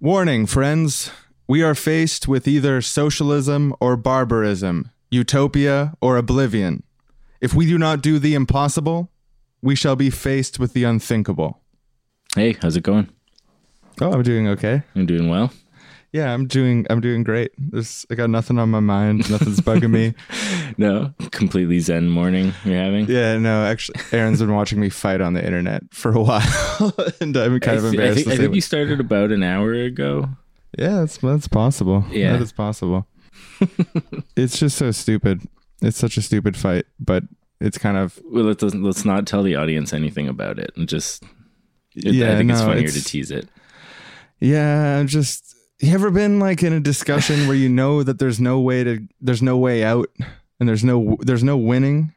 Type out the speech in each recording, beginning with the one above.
Warning, friends. We are faced with either socialism or barbarism, utopia or oblivion. If we do not do the impossible, we shall be faced with the unthinkable. Hey, how's it going? Oh, I'm doing okay. I'm doing well. Yeah, I'm doing I'm doing great. There's I got nothing on my mind. Nothing's bugging me. No, completely zen morning you're having. Yeah, no, actually Aaron's been watching me fight on the internet for a while and I'm kind of I, I embarrassed think, to I think you started about an hour ago. Yeah, that's that's possible. Yeah. That is possible. it's just so stupid. It's such a stupid fight, but it's kind of Well, let's let's not tell the audience anything about it, and just. It, Yeah, I think it's funnier it's- to tease it. Yeah, I'm just you ever been like in a discussion where you know that there's no way to there's no way out and there's no there's no winning.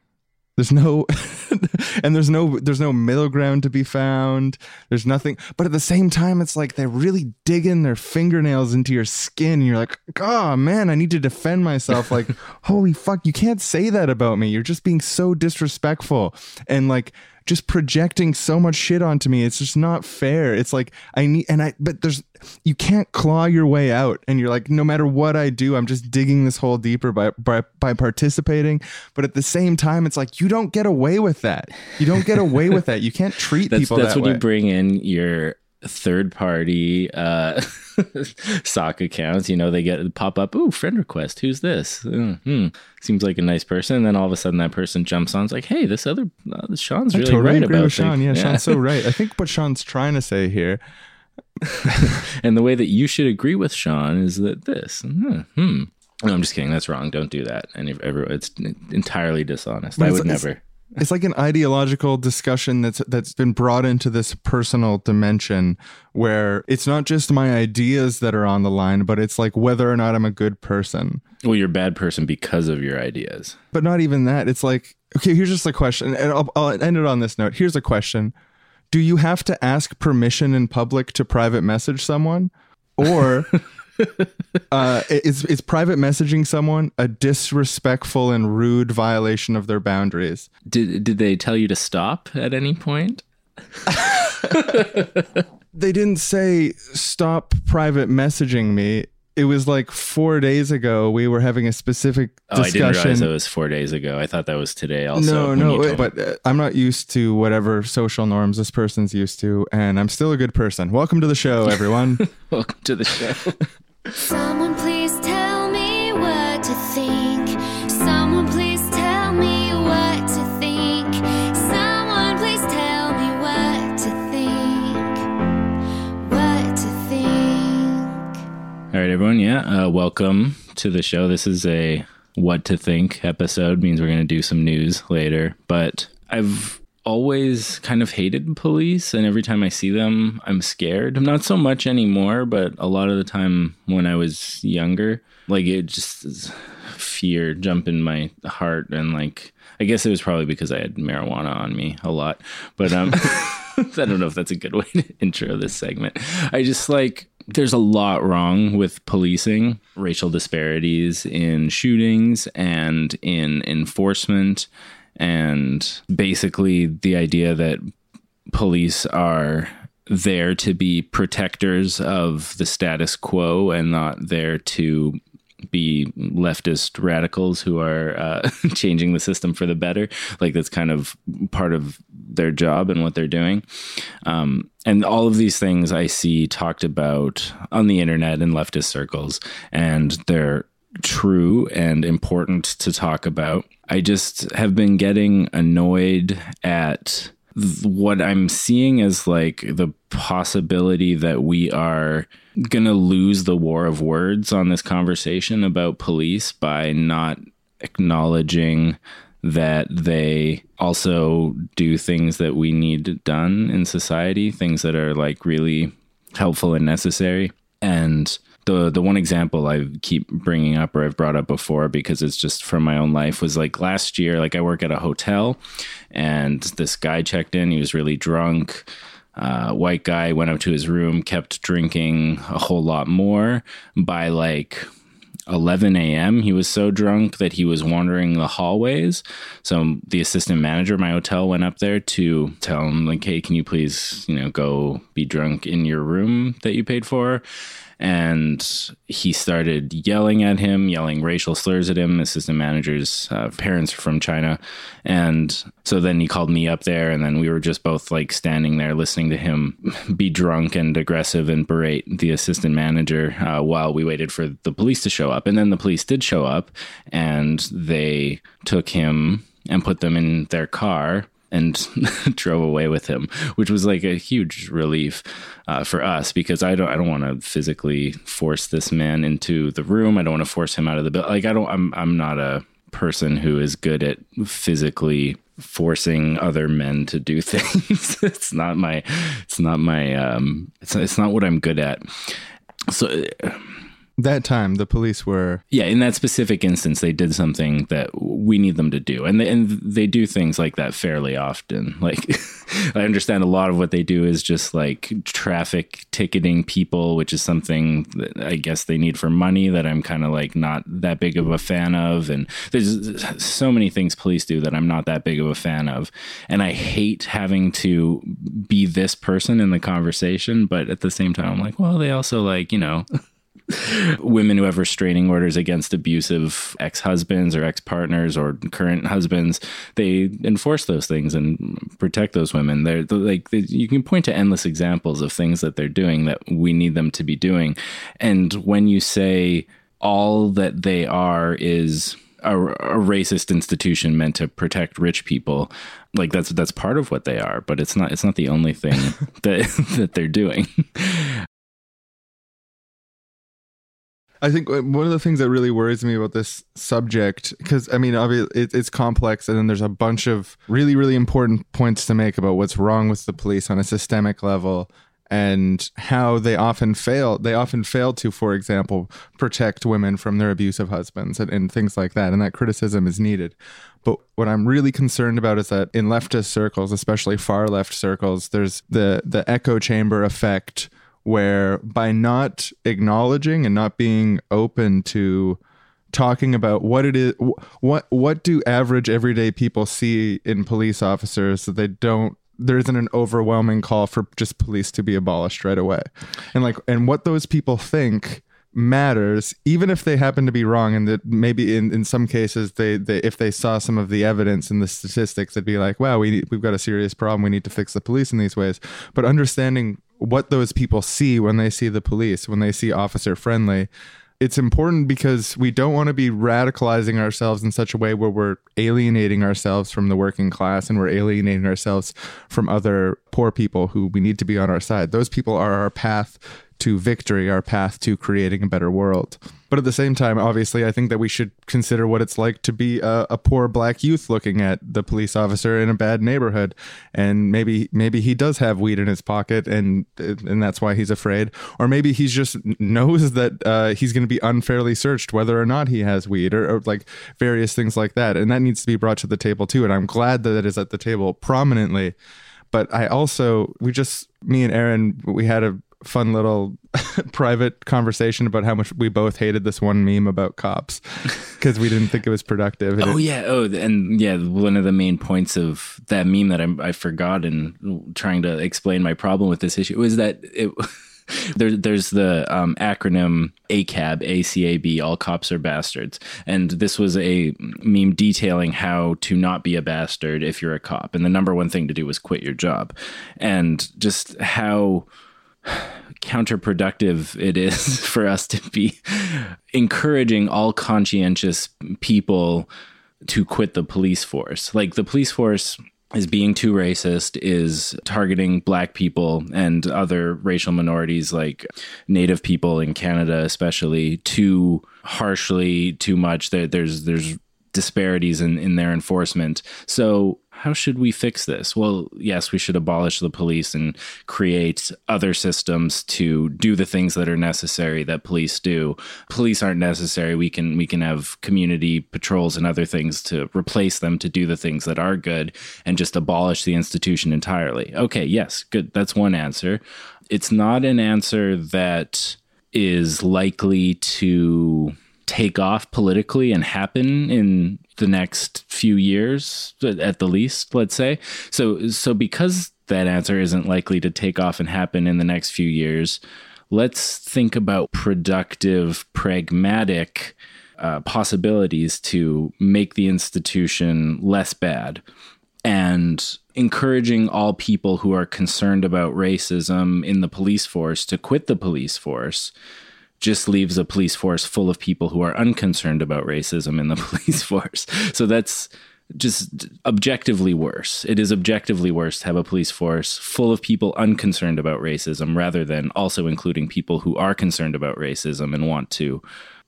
There's no and there's no there's no middle ground to be found. There's nothing. But at the same time it's like they're really digging their fingernails into your skin and you're like, "Oh, man, I need to defend myself." Like, "Holy fuck, you can't say that about me. You're just being so disrespectful." And like just projecting so much shit onto me. It's just not fair. It's like I need and I but there's you can't claw your way out and you're like no matter what I do, I'm just digging this hole deeper by by, by participating. But at the same time it's like you don't get away with that. You don't get away with that. You can't treat That's people that's that when way. you bring in your third party uh sock accounts you know they get pop up ooh friend request who's this Uh, hmm. seems like a nice person and then all of a sudden that person jumps on it's like hey this other uh, sean's I really totally right agree about with Sean. Yeah, things. Sean's so right. I think what Sean's trying to say here and the way that you should agree with sean is that this hmm, hmm. no i'm just kidding that's wrong don't do that and if ever it's entirely dishonest But i would it's- never it's like an ideological discussion that's that's been brought into this personal dimension where it's not just my ideas that are on the line but it's like whether or not I'm a good person. Well you're a bad person because of your ideas. But not even that. It's like okay here's just a question and I'll, I'll end it on this note. Here's a question. Do you have to ask permission in public to private message someone? Or uh, is, is private messaging someone a disrespectful and rude violation of their boundaries did did they tell you to stop at any point they didn't say stop private messaging me. It was like four days ago. We were having a specific Oh, I didn't realize discussion. that was four days ago. I thought that was today. Also, no, no, me. but uh, I'm not used to whatever social norms this person's used to, and I'm still a good person. Welcome to the show, everyone. welcome to the show. Someone please tell me what to think. Someone please tell me what to think. Someone please tell me what to think. What to think. All right, everyone. Yeah, uh, welcome to the show. This is a what to think episode. Means we're going to do some news later, but I've always kind of hated police and every time I see them I'm scared. Not so much anymore, but a lot of the time when I was younger, like it just fear jump in my heart and like I guess it was probably because I had marijuana on me a lot. But um I don't know if that's a good way to intro this segment. I just like there's a lot wrong with policing, racial disparities in shootings and in enforcement and basically the idea that police are there to be protectors of the status quo and not there to be leftist radicals who are uh, changing the system for the better. Like that's kind of part of their job and what they're doing. Um, and all of these things I see talked about on the internet in leftist circles, and they're true and important to talk about. I just have been getting annoyed at what I'm seeing as like the possibility that we are going to lose the war of words on this conversation about police by not acknowledging that they also do things that we need done in society, things that are like really helpful and necessary. And the the one example I keep bringing up or I've brought up before because it's just from my own life was like last year like I work at a hotel and this guy checked in he was really drunk uh, white guy went up to his room kept drinking a whole lot more by like 11 a.m. He was so drunk that he was wandering the hallways. So the assistant manager of my hotel went up there to tell him, like, hey, can you please, you know, go be drunk in your room that you paid for? And he started yelling at him, yelling racial slurs at him. Assistant manager's uh, parents are from China, and so then he called me up there, and then we were just both like standing there listening to him be drunk and aggressive and berate the assistant manager uh, while we waited for the police to show up. And then the police did show up, and they took him and put them in their car and drove away with him, which was like a huge relief uh, for us because I don't I don't want to physically force this man into the room. I don't want to force him out of the bill. Like I don't I'm I'm not a person who is good at physically forcing other men to do things. it's not my it's not my um it's it's not what I'm good at. So that time the police were yeah in that specific instance they did something that we need them to do. And they, and they do things like that fairly often. Like i understand a lot of what they do is just like traffic ticketing people which is something that i guess they need for money that i'm kind of like not that big of a fan of. And there's so many things police do that i'm not that big of a fan of. And i hate having to be this person in the conversation but at the same time i'm like well they also like you know women who have restraining orders against abusive ex-husbands or ex-partners or current husbands they enforce those things and protect those women. They're, they're like they, you can point to endless examples of things that they're doing that we need them to be doing. And when you say all that they are is a, a, racist institution meant to protect rich people like that's that's part of what they are but it's not it's not the only thing that that they're doing I think uh, one of the things that really worries me about this subject, because I mean, obviously it, it's complex, and then there's a bunch of really, really important points to make about what's wrong with the police on a systemic level, and how they often fail. They often fail to, for example, protect women from their abusive husbands and, and things like that, and that criticism is needed. But what I'm really concerned about is that in leftist circles, especially far left circles, there's the the echo chamber effect where by not acknowledging and not being open to talking about what it is what what do average everyday people see in police officers that they don't there isn't an overwhelming call for just police to be abolished right away. And like and what those people think matters even if they happen to be wrong and that maybe in, in some cases they, they if they saw some of the evidence and the statistics they'd be like wow we we've got a serious problem. We need to fix the police in these ways. But understanding what those people see when they see the police, when they see officer friendly. It's important because we don't want to be radicalizing ourselves in such a way where we're alienating ourselves from the working class and we're alienating ourselves from other poor people who we need to be on our side. Those people are our path to victory, our path to creating a better world. But at the same time, obviously, I think that we should consider what it's like to be a, a, poor black youth looking at the police officer in a bad neighborhood, and maybe maybe he does have weed in his pocket, and and that's why he's afraid, or maybe he just knows that uh, he's going to be unfairly searched whether or not he has weed, or, or like various things like that, and that needs to be brought to the table too. And I'm glad that it is at the table prominently. But I also, we just, me and Aaron, we had a fun little private conversation about how much we both hated this one meme about cops because we didn't think it was productive. oh it, yeah, oh and yeah, one of the main points of that meme that I'm, I forgot in trying to explain my problem with this issue was that it. There, there's the um, acronym ACAB, ACAB, all cops are bastards. And this was a meme detailing how to not be a bastard if you're a cop. And the number one thing to do was quit your job. And just how counterproductive it is for us to be encouraging all conscientious people to quit the police force. Like the police force is being too racist, is targeting black people and other racial minorities like native people in Canada especially too harshly, too much. There, there's there's disparities in, in their enforcement. So how should we fix this? Well, yes, we should abolish the police and create other systems to do the things that are necessary that police do. Police aren't necessary. We can we can have community patrols and other things to replace them to do the things that are good and just abolish the institution entirely. Okay, yes, good. That's one answer. It's not an answer that is likely to take off politically and happen in the next few years at the least let's say. So so because that answer isn't likely to take off and happen in the next few years let's think about productive pragmatic uh, possibilities to make the institution less bad and encouraging all people who are concerned about racism in the police force to quit the police force just leaves a police force full of people who are unconcerned about racism in the police force. So that's just objectively worse. It is objectively worse to have a police force full of people unconcerned about racism rather than also including people who are concerned about racism and want to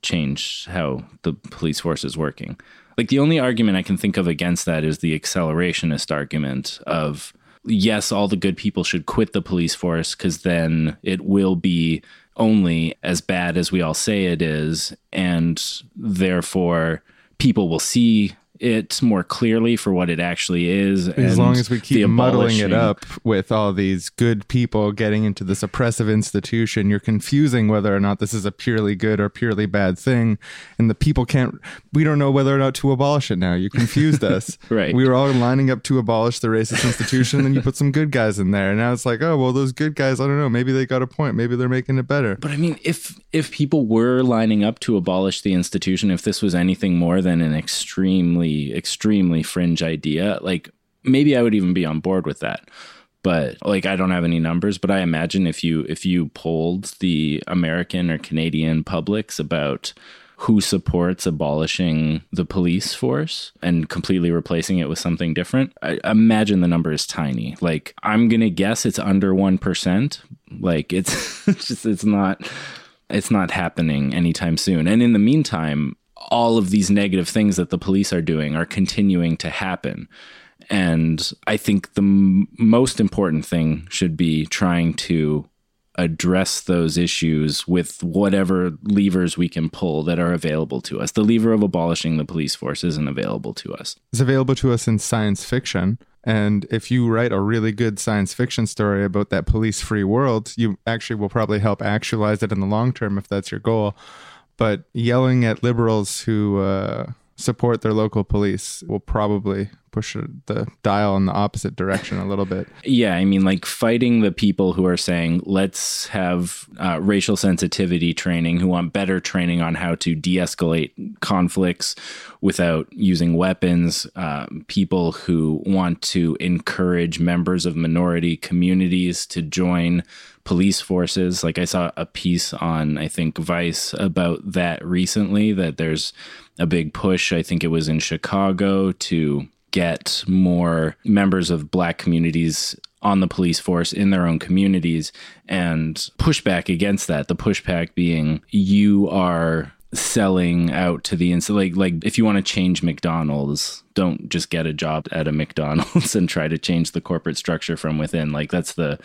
change how the police force is working. Like the only argument I can think of against that is the accelerationist argument of yes, all the good people should quit the police force because then it will be only as bad as we all say it is. And therefore, people will see it more clearly for what it actually is. As long as we keep muddling it up with all these good people getting into this oppressive institution, you're confusing whether or not this is a purely good or purely bad thing. And the people can't, we don't know whether or not to abolish it now. You confused us. right. We were all lining up to abolish the racist institution, and then you put some good guys in there. And now it's like, oh, well, those good guys, I don't know, maybe they got a point. Maybe they're making it better. But I mean, if if people were lining up to abolish the institution, if this was anything more than an extremely extremely fringe idea, like maybe I would even be on board with that. But like I don't have any numbers, but I imagine if you if you polled the American or Canadian publics about who supports abolishing the police force and completely replacing it with something different, I imagine the number is tiny. Like I'm gonna guess it's under one percent. Like it's just it's not it's not happening anytime soon. And in the meantime, all of these negative things that the police are doing are continuing to happen. And I think the m- most important thing should be trying to address those issues with whatever levers we can pull that are available to us. The lever of abolishing the police force isn't available to us. It's available to us in science fiction. And if you write a really good science fiction story about that police free world, you actually will probably help actualize it in the long term if that's your goal but yelling at liberals who uh, support their local police will probably push the dial in the opposite direction a little bit. Yeah, I mean, like fighting the people who are saying, let's have uh, racial sensitivity training, who want better training on how to de escalate conflicts without using weapons, uh, people who want to encourage members of minority communities to join police forces. Like I saw a piece on, I think, Vice about that recently, that there's a big push, I think it was in Chicago, to get more members of black communities on the police force in their own communities and pushback against that. The pushback being you are selling out to the instant like like if you want to change McDonald's don't just get a job at a McDonald's and try to change the corporate structure from within like that's the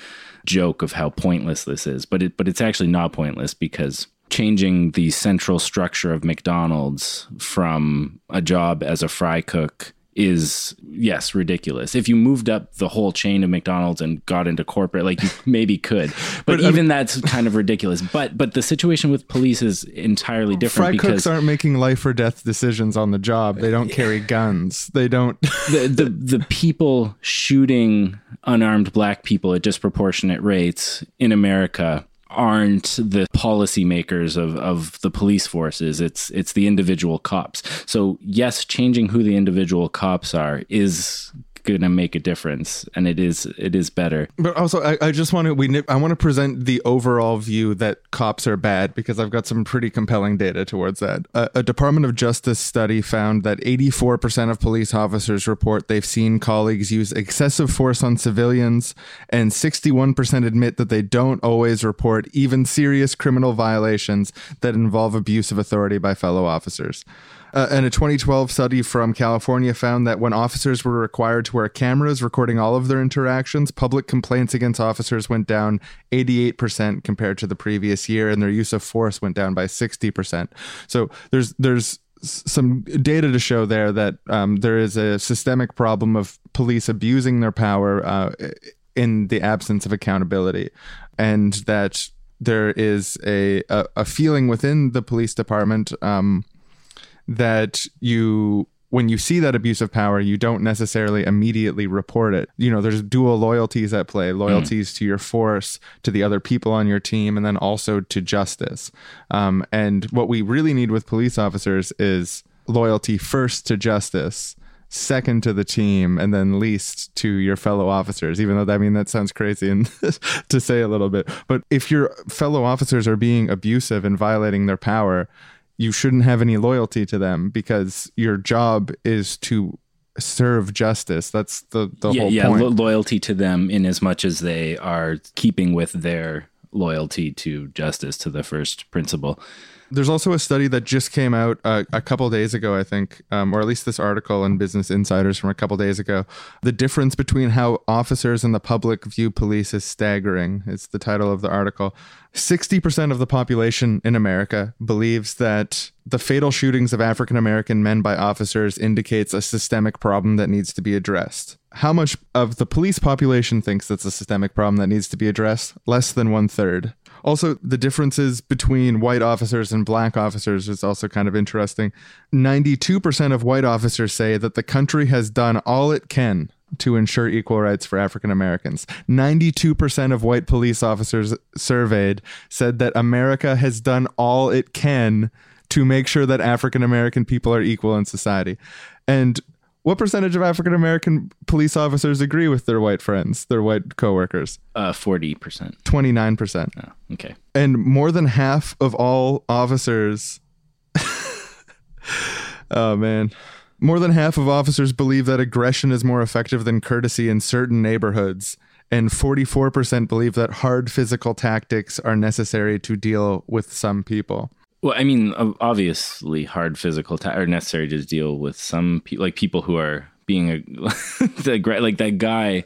joke of how pointless this is but it but it's actually not pointless because changing the central structure of McDonald's from a job as a fry cook is yes ridiculous. If you moved up the whole chain of mcdonald's and got into corporate like you maybe could. But, but even um, that's kind of ridiculous. But but the situation with police is entirely different fry because cooks aren't making life or death decisions on the job. They don't carry guns. They don't the, the the people shooting unarmed black people at disproportionate rates in america aren't the policymakers of, of the police forces. It's it's the individual cops. So yes, changing who the individual cops are is going to make a difference and it is it is better. But also i, I just want to we i want to present the overall view that cops are bad because i've got some pretty compelling data towards that. A, a department of justice study found that 84% of police officers report they've seen colleagues use excessive force on civilians and 61% admit that they don't always report even serious criminal violations that involve abuse of authority by fellow officers uh, and a 2012 study from California found that when officers were required to wear cameras recording all of their interactions, public complaints against officers went down 88% compared to the previous year, and their use of force went down by 60%. So there's there's some data to show there that um, there is a systemic problem of police abusing their power uh, in the absence of accountability, and that there is a, a, a feeling within the police department um, that you when you see that abuse of power, you don't necessarily immediately report it. You know, there's dual loyalties at play loyalties to your force, to the other people on your team, and then also to justice. Um, and what we really need with police officers is loyalty first to justice. Second to the team, and then least to your fellow officers. Even though I mean that sounds crazy and to say a little bit, but if your fellow officers are being abusive and violating their power, you shouldn't have any loyalty to them because your job is to serve justice. That's the, the yeah, whole yeah, point. lo- loyalty to them in as much as they are keeping with their loyalty to justice to the first principle. There's also a study that just came out uh, a couple days ago, I think, um, or at least this article in Business Insiders from a couple days ago. The difference between how officers and the public view police is staggering. It's the title of the article. 60% of the population in America believes that the fatal shootings of African American men by officers indicates a systemic problem that needs to be addressed. How much of the police population thinks that's a systemic problem that needs to be addressed? Less than one third. Also, the differences between white officers and black officers is also kind of interesting. 92% of white officers say that the country has done all it can to ensure equal rights for African Americans. 92% of white police officers surveyed said that America has done all it can to make sure that African American people are equal in society. And what percentage of African American police officers agree with their white friends, their white coworkers? Uh, 40%. 29%. Oh, okay. And more than half of all officers Oh man. More than half of officers believe that aggression is more effective than courtesy in certain neighborhoods, and 44% believe that hard physical tactics are necessary to deal with some people. Well, I mean, obviously, hard physical ta- are necessary to deal with some people, like people who are being a the, like that guy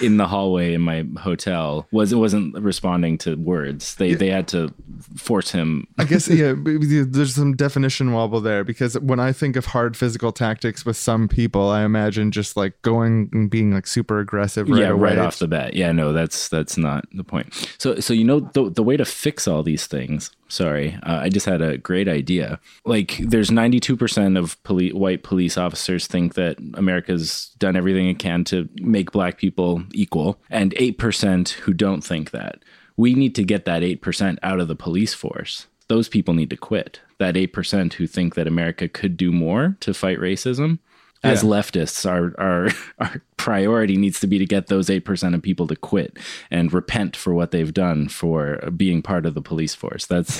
in the hallway in my hotel was it wasn't responding to words. They they had to force him. I guess yeah, there's some definition wobble there because when I think of hard physical tactics with some people, I imagine just like going and being like super aggressive right yeah, away. right off the bat. Yeah, no, that's that's not the point. So so you know the the way to fix all these things. Sorry, uh, I just had a great idea. Like, there's 92% of poli- white police officers think that America's done everything it can to make black people equal, and 8% who don't think that. We need to get that 8% out of the police force. Those people need to quit. That 8% who think that America could do more to fight racism. As Yeah. leftists, our, our our priority needs to be to get those eight percent of people to quit and repent for what they've done for being part of the police force. That's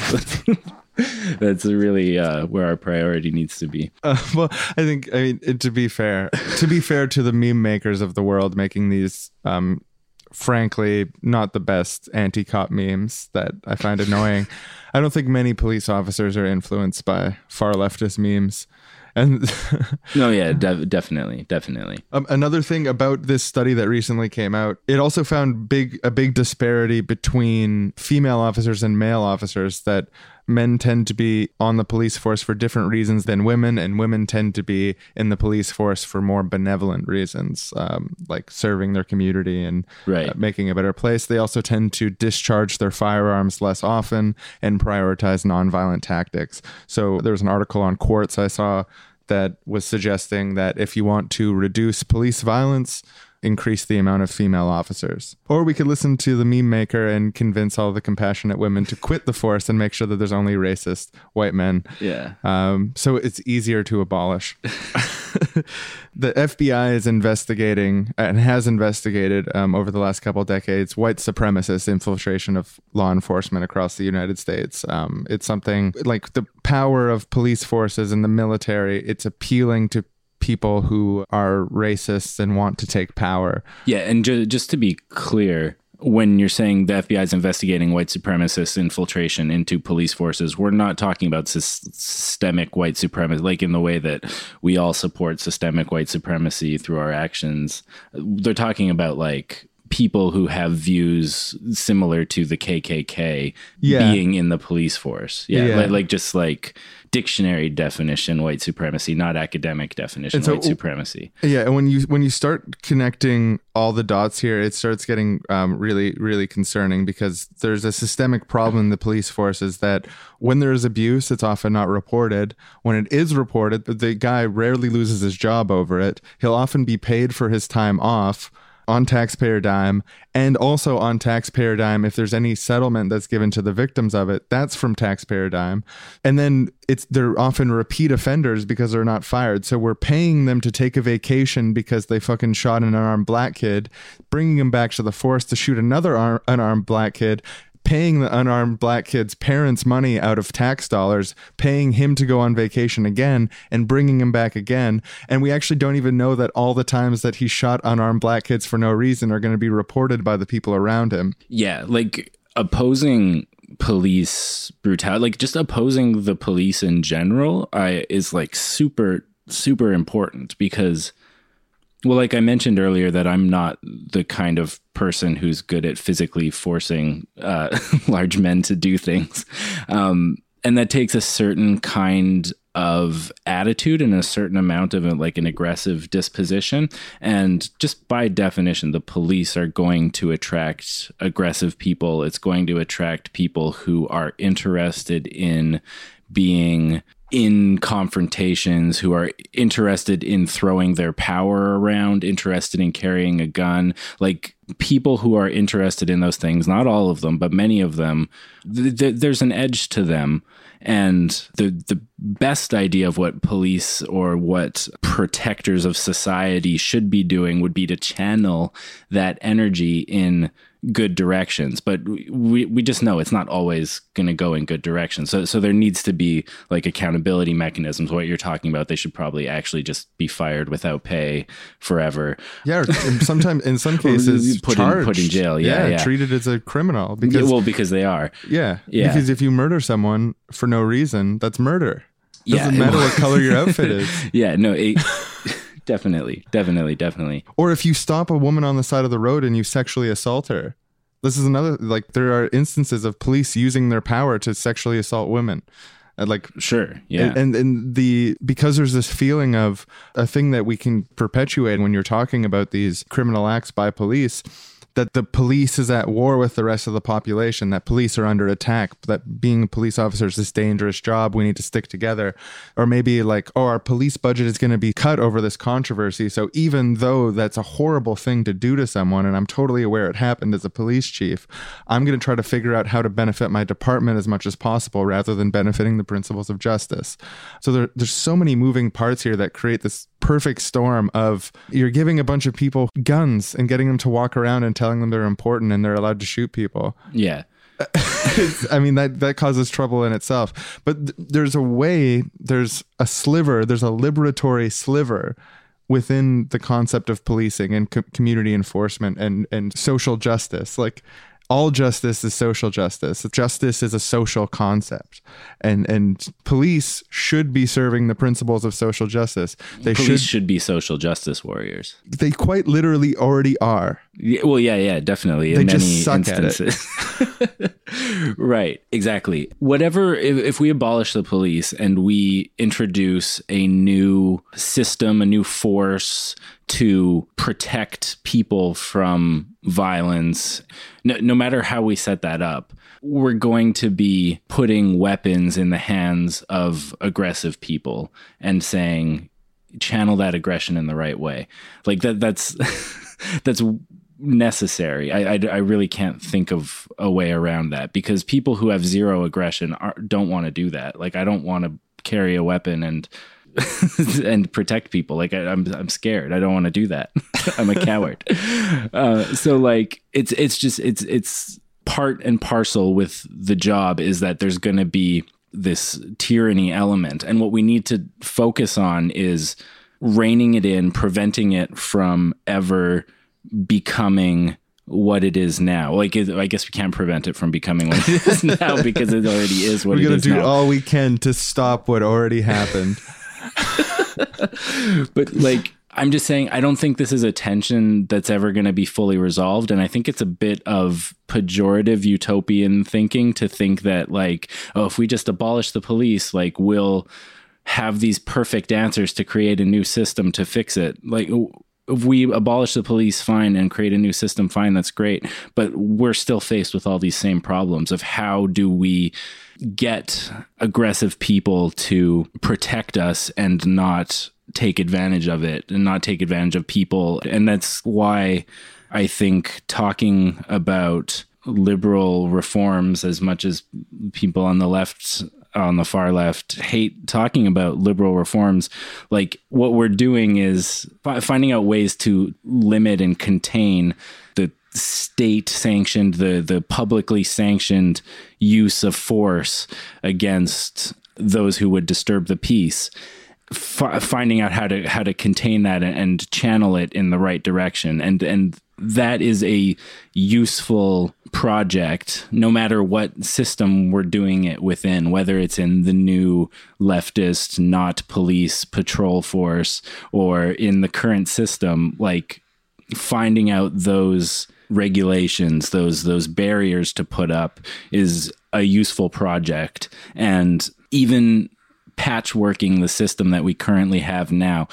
that's really uh, where our priority needs to be. Uh, well, I think I mean it- to be fair, to be fair to the meme makers of the world making these um frankly not the best anti-cop memes that I find annoying. I don't think many police officers are influenced by far leftist memes. And No, yeah, de- definitely, definitely. Um, another thing about this study that recently came out, it also found big a big disparity between female officers and male officers. That men tend to be on the police force for different reasons than women, and women tend to be in the police force for more benevolent reasons, um, like serving their community and Right. uh, making a better place. They also tend to discharge their firearms less often and prioritize nonviolent tactics. So there was an article on Quartz I saw that was suggesting that if you want to reduce police violence, increase the amount of female officers. Or we could listen to the meme maker and convince all the compassionate women to quit the force and make sure that there's only racist white men. Yeah. Um, so it's easier to abolish. the FBI is investigating and has investigated um, over the last couple decades white supremacist infiltration of law enforcement across the United States. Um, it's something like the power of police forces and the military. It's appealing to people who are racists and want to take power. Yeah, and ju- just to be clear, when you're saying the FBI is investigating white supremacist infiltration into police forces, we're not talking about sys- systemic white supremacy, like in the way that we all support systemic white supremacy through our actions. They're talking about like people who have views similar to the KKK Yeah. being in the police force. Yeah, Yeah. Like, like just like dictionary definition white supremacy, not academic definition so- white supremacy. Yeah, and when you when you start connecting all the dots here, it starts getting um, really really concerning because there's a systemic problem in the police force is that when there is abuse, it's often not reported. When it is reported, the guy rarely loses his job over it. He'll often be paid for his time off on taxpayer dime and also on taxpayer dime if there's any settlement that's given to the victims of it that's from taxpayer dime. And then it's they're often repeat offenders because they're not fired. So we're paying them to take a vacation because they fucking shot an unarmed black kid bringing him back to the force to shoot another ar- unarmed black kid paying the unarmed black kid's parents money out of tax dollars, paying him to go on vacation again and bringing him back again. And we actually don't even know that all the times that he shot unarmed black kids for no reason are going to be reported by the people around him. Yeah, like opposing police brutality, like just opposing the police in general, I is like super super important because well, like I mentioned earlier, that I'm not the kind of person who's good at physically forcing uh, large men to do things. Um, and that takes a certain kind of attitude and a certain amount of like an aggressive disposition. And just by definition, the police are going to attract aggressive people. It's going to attract people who are interested in being in confrontations, who are interested in throwing their power around, interested in carrying a gun, like people who are interested in those things, not all of them, but many of them, th- th- there's an edge to them. And the the best idea of what police or what protectors of society should be doing would be to channel that energy in good directions but we we just know it's not always going to go in good directions so so there needs to be like accountability mechanisms what you're talking about they should probably actually just be fired without pay forever Yeah, sometimes in some cases Put in- put in jail. Yeah, yeah. treated as a criminal Yeah, because well because they are yeah, Yeah. because if you murder someone for no reason, that's murder. Doesn't Yeah, matter what color your outfit is. yeah no it, definitely definitely definitely Or if you stop a woman on the side of the road and you sexually assault her. This is another like there are instances of police using their power to sexually assault women. Uh, like sure yeah and and the because there's this feeling of a thing that we can perpetuate when you're talking about these criminal acts by police that the police is at war with the rest of the population that police are under attack that being a police officer is this dangerous job we need to stick together. Or maybe like oh our police budget is going to be cut over this controversy so even though that's a horrible thing to do to someone and i'm totally aware it happened as a police chief i'm going to try to figure out how to benefit my department as much as possible rather than benefiting the principles of justice. So there, there's so many moving parts here that create this perfect storm of you're giving a bunch of people guns and getting them to walk around and telling them they're important and they're allowed to shoot people yeah I mean that that causes trouble in itself. But th- there's a way, there's a sliver, there's a liberatory sliver within the concept of policing and co- community enforcement and and social justice. Like all justice is social justice. Justice is a social concept, and and police should be serving the principles of social justice. They police should. should be social justice warriors They quite literally already are. Yeah, well, yeah, yeah, definitely. They in just many suck at it. instances. right, exactly. Whatever, if, if we abolish the police and we introduce a new system, a new force to protect people from violence, no, no matter how we set that up, we're going to be putting weapons in the hands of aggressive people and saying, channel that aggression in the right way. Like that, that's, that's necessary. I, I, I really can't think of a way around that because people who have zero aggression are, don't want to do that. Like I don't want to carry a weapon and and protect people. Like I, I'm I'm scared. I don't want to do that. I'm a coward. Uh, so like it's it's just it's it's part and parcel with the job is that there's going to be this tyranny element and what we need to focus on is reining it in preventing it from ever becoming what it is now like it, i guess we can't prevent it from becoming what it is now because it already is what it is. We're it gonna is do now. all we can to stop what already happened. but like I'm just saying, I don't think this is a tension that's ever going to be fully resolved. And I think it's a bit of pejorative utopian thinking to think that, like, oh, if we just abolish the police, like, we'll have these perfect answers to create a new system to fix it. Like, if we abolish the police, fine, and create a new system, fine, that's great. But we're still faced with all these same problems of how do we get aggressive people to protect us and not take advantage of it and not take advantage of people. And that's why I think talking about liberal reforms as much as people on the left on the far left hate talking about liberal reforms like what we're doing is finding out ways to limit and contain state sanctioned the the publicly sanctioned use of force against those who would disturb the peace f- finding out how to how to contain that and, and channel it in the right direction. And and that is a useful project no matter what system we're doing it within whether it's in the new leftist not police patrol force or in the current system like finding out those regulations those those barriers to put up is a useful project. And even patchworking the system that we currently have now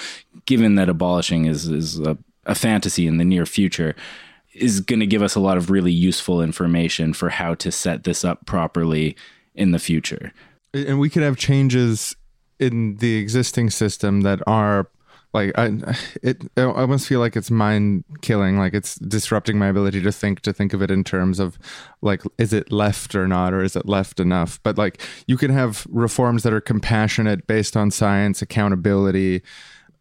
given that abolishing is is a, a fantasy in the near future is going to give us a lot of really useful information for how to set this up properly in the future. And we could have changes in the existing system that are like I it I almost feel like it's mind killing like it's disrupting my ability to think to think of it in terms of like is it left or not or is it left enough but like you can have reforms that are compassionate based on science accountability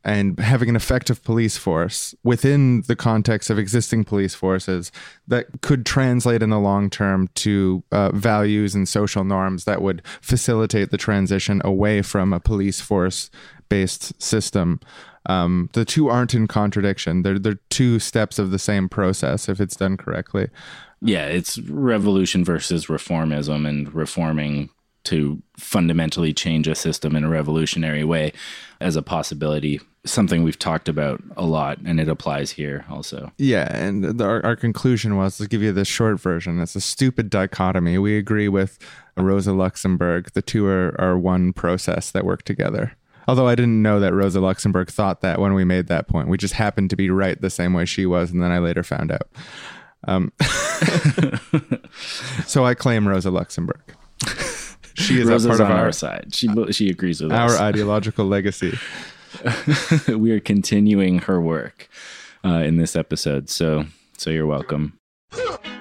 and having an effective police force within the context of existing police forces that could translate in the long term to uh, values and social norms that would facilitate the transition away from a police force based system. Um, the two aren't in contradiction. They're they're two steps of the same process if it's done correctly. yeah it's revolution versus reformism and reforming to fundamentally change a system in a revolutionary way as a possibility something we've talked about a lot and it applies here also Yeah, and the, our, our conclusion was to give you the short version. It's a stupid dichotomy. We agree with Rosa Luxemburg. The two are, are one process that work together. Although I didn't know that Rosa Luxemburg thought that when we made that point. We just happened to be right the same way she was, and then I later found out. Um, so I claim Rosa Luxemburg. She is Rosa's a part of on our, our side she she agrees with our us ideological legacy. we are continuing her work uh, in this episode so so you're welcome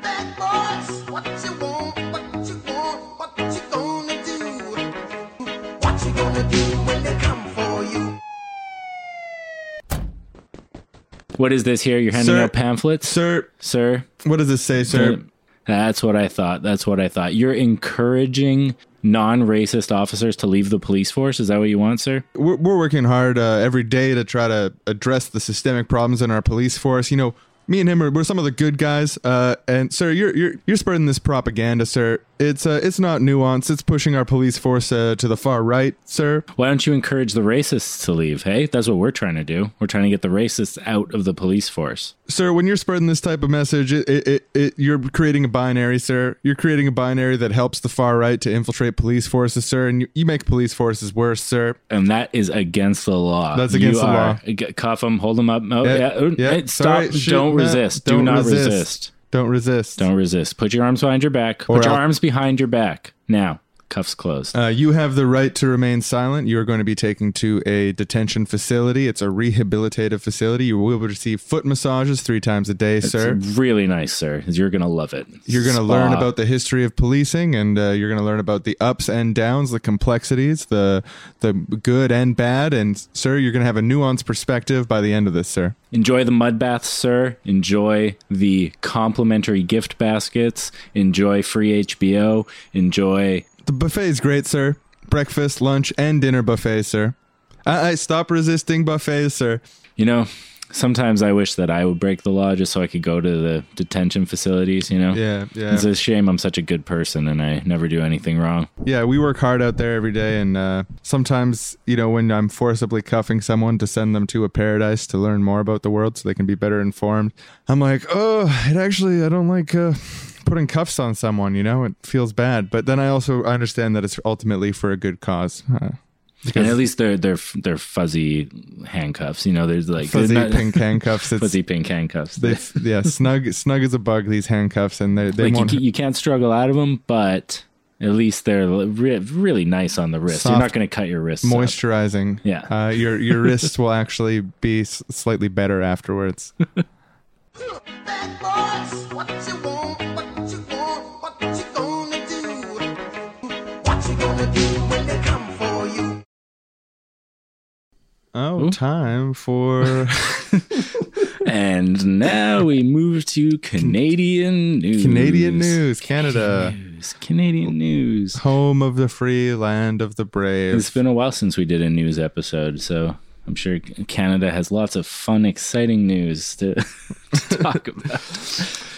what is this here you're handing Sir- out pamphlets Sir, sir what does this say, sir? That's what I thought. That's what I thought. You're encouraging non-racist officers to leave the police force. Is that what you want, sir? we're, we're working hard uh, every day to try to address the systemic problems in our police force. You know, me and him are we're some of the good guys. Uh, and sir, you're you're you're spreading this propaganda, sir. It's uh, it's not nuanced. It's pushing our police force uh, to the far right, sir. Why don't you encourage the racists to leave? Hey, that's what we're trying to do. We're trying to get the racists out of the police force. Sir, when you're spreading this type of message, it, it, it, it, you're creating a binary, sir. You're creating a binary that helps the far right to infiltrate police forces, sir, and you, you make police forces worse, sir. And that is against the law. That's against You the are- law. Cuff them, hold them up. Oh, Yeah, yeah. yeah, hey, stop. shoot, don't no, resist. don't Do not resist. resist. Don't resist. Don't resist. Put your arms behind your back. Or Put your I'll- arms behind your back. Now, cuffs closed. Uh, you have the right to remain silent. You are going to be taken to a detention facility. It's a rehabilitative facility. You will receive foot massages three times a day, sir. Really nice, sir. You're going to love it. You're going to learn about the history of policing, and uh, you're going to learn about the ups and downs, the complexities, the the good and bad. And sir, you're going to have a nuanced perspective by the end of this, sir. Enjoy the mud baths, sir. Enjoy the complimentary gift baskets. Enjoy free HBO. Enjoy. The buffet is great, sir. Breakfast, lunch, and dinner buffet, sir. I, I stop resisting buffets, sir. You know, Sometimes I wish that I would break the law just so I could go to the detention facilities, you know? Yeah, yeah. It's a shame I'm such a good person and I never do anything wrong. Yeah, we work hard out there every day, and uh, sometimes, you know, when I'm forcibly cuffing someone to send them to a paradise to learn more about the world so they can be better informed, I'm like, oh, it actually, I don't like uh, putting cuffs on someone, you know, it feels bad. But then I also I understand that it's ultimately for a good cause. Uh, And at least they're they're they're fuzzy handcuffs. You know, there's like fuzzy not- pink handcuffs. It's, fuzzy pink handcuffs. they, yeah, snug, snug as a bug. These handcuffs, and they they like you, won't. ca- you can't struggle out of them, but at least they're re- really nice on the wrist. You're not going to cut your wrists. up. moisturizing. Yeah. uh, your your wrists will actually be s- slightly better afterwards. Oh, time for And now we move to Canadian news. Canadian news, Canada, News. Canadian news. home of the free, land of the brave. It's been a while since we did a news episode, so I'm sure Canada has lots of fun, exciting news to, to talk about.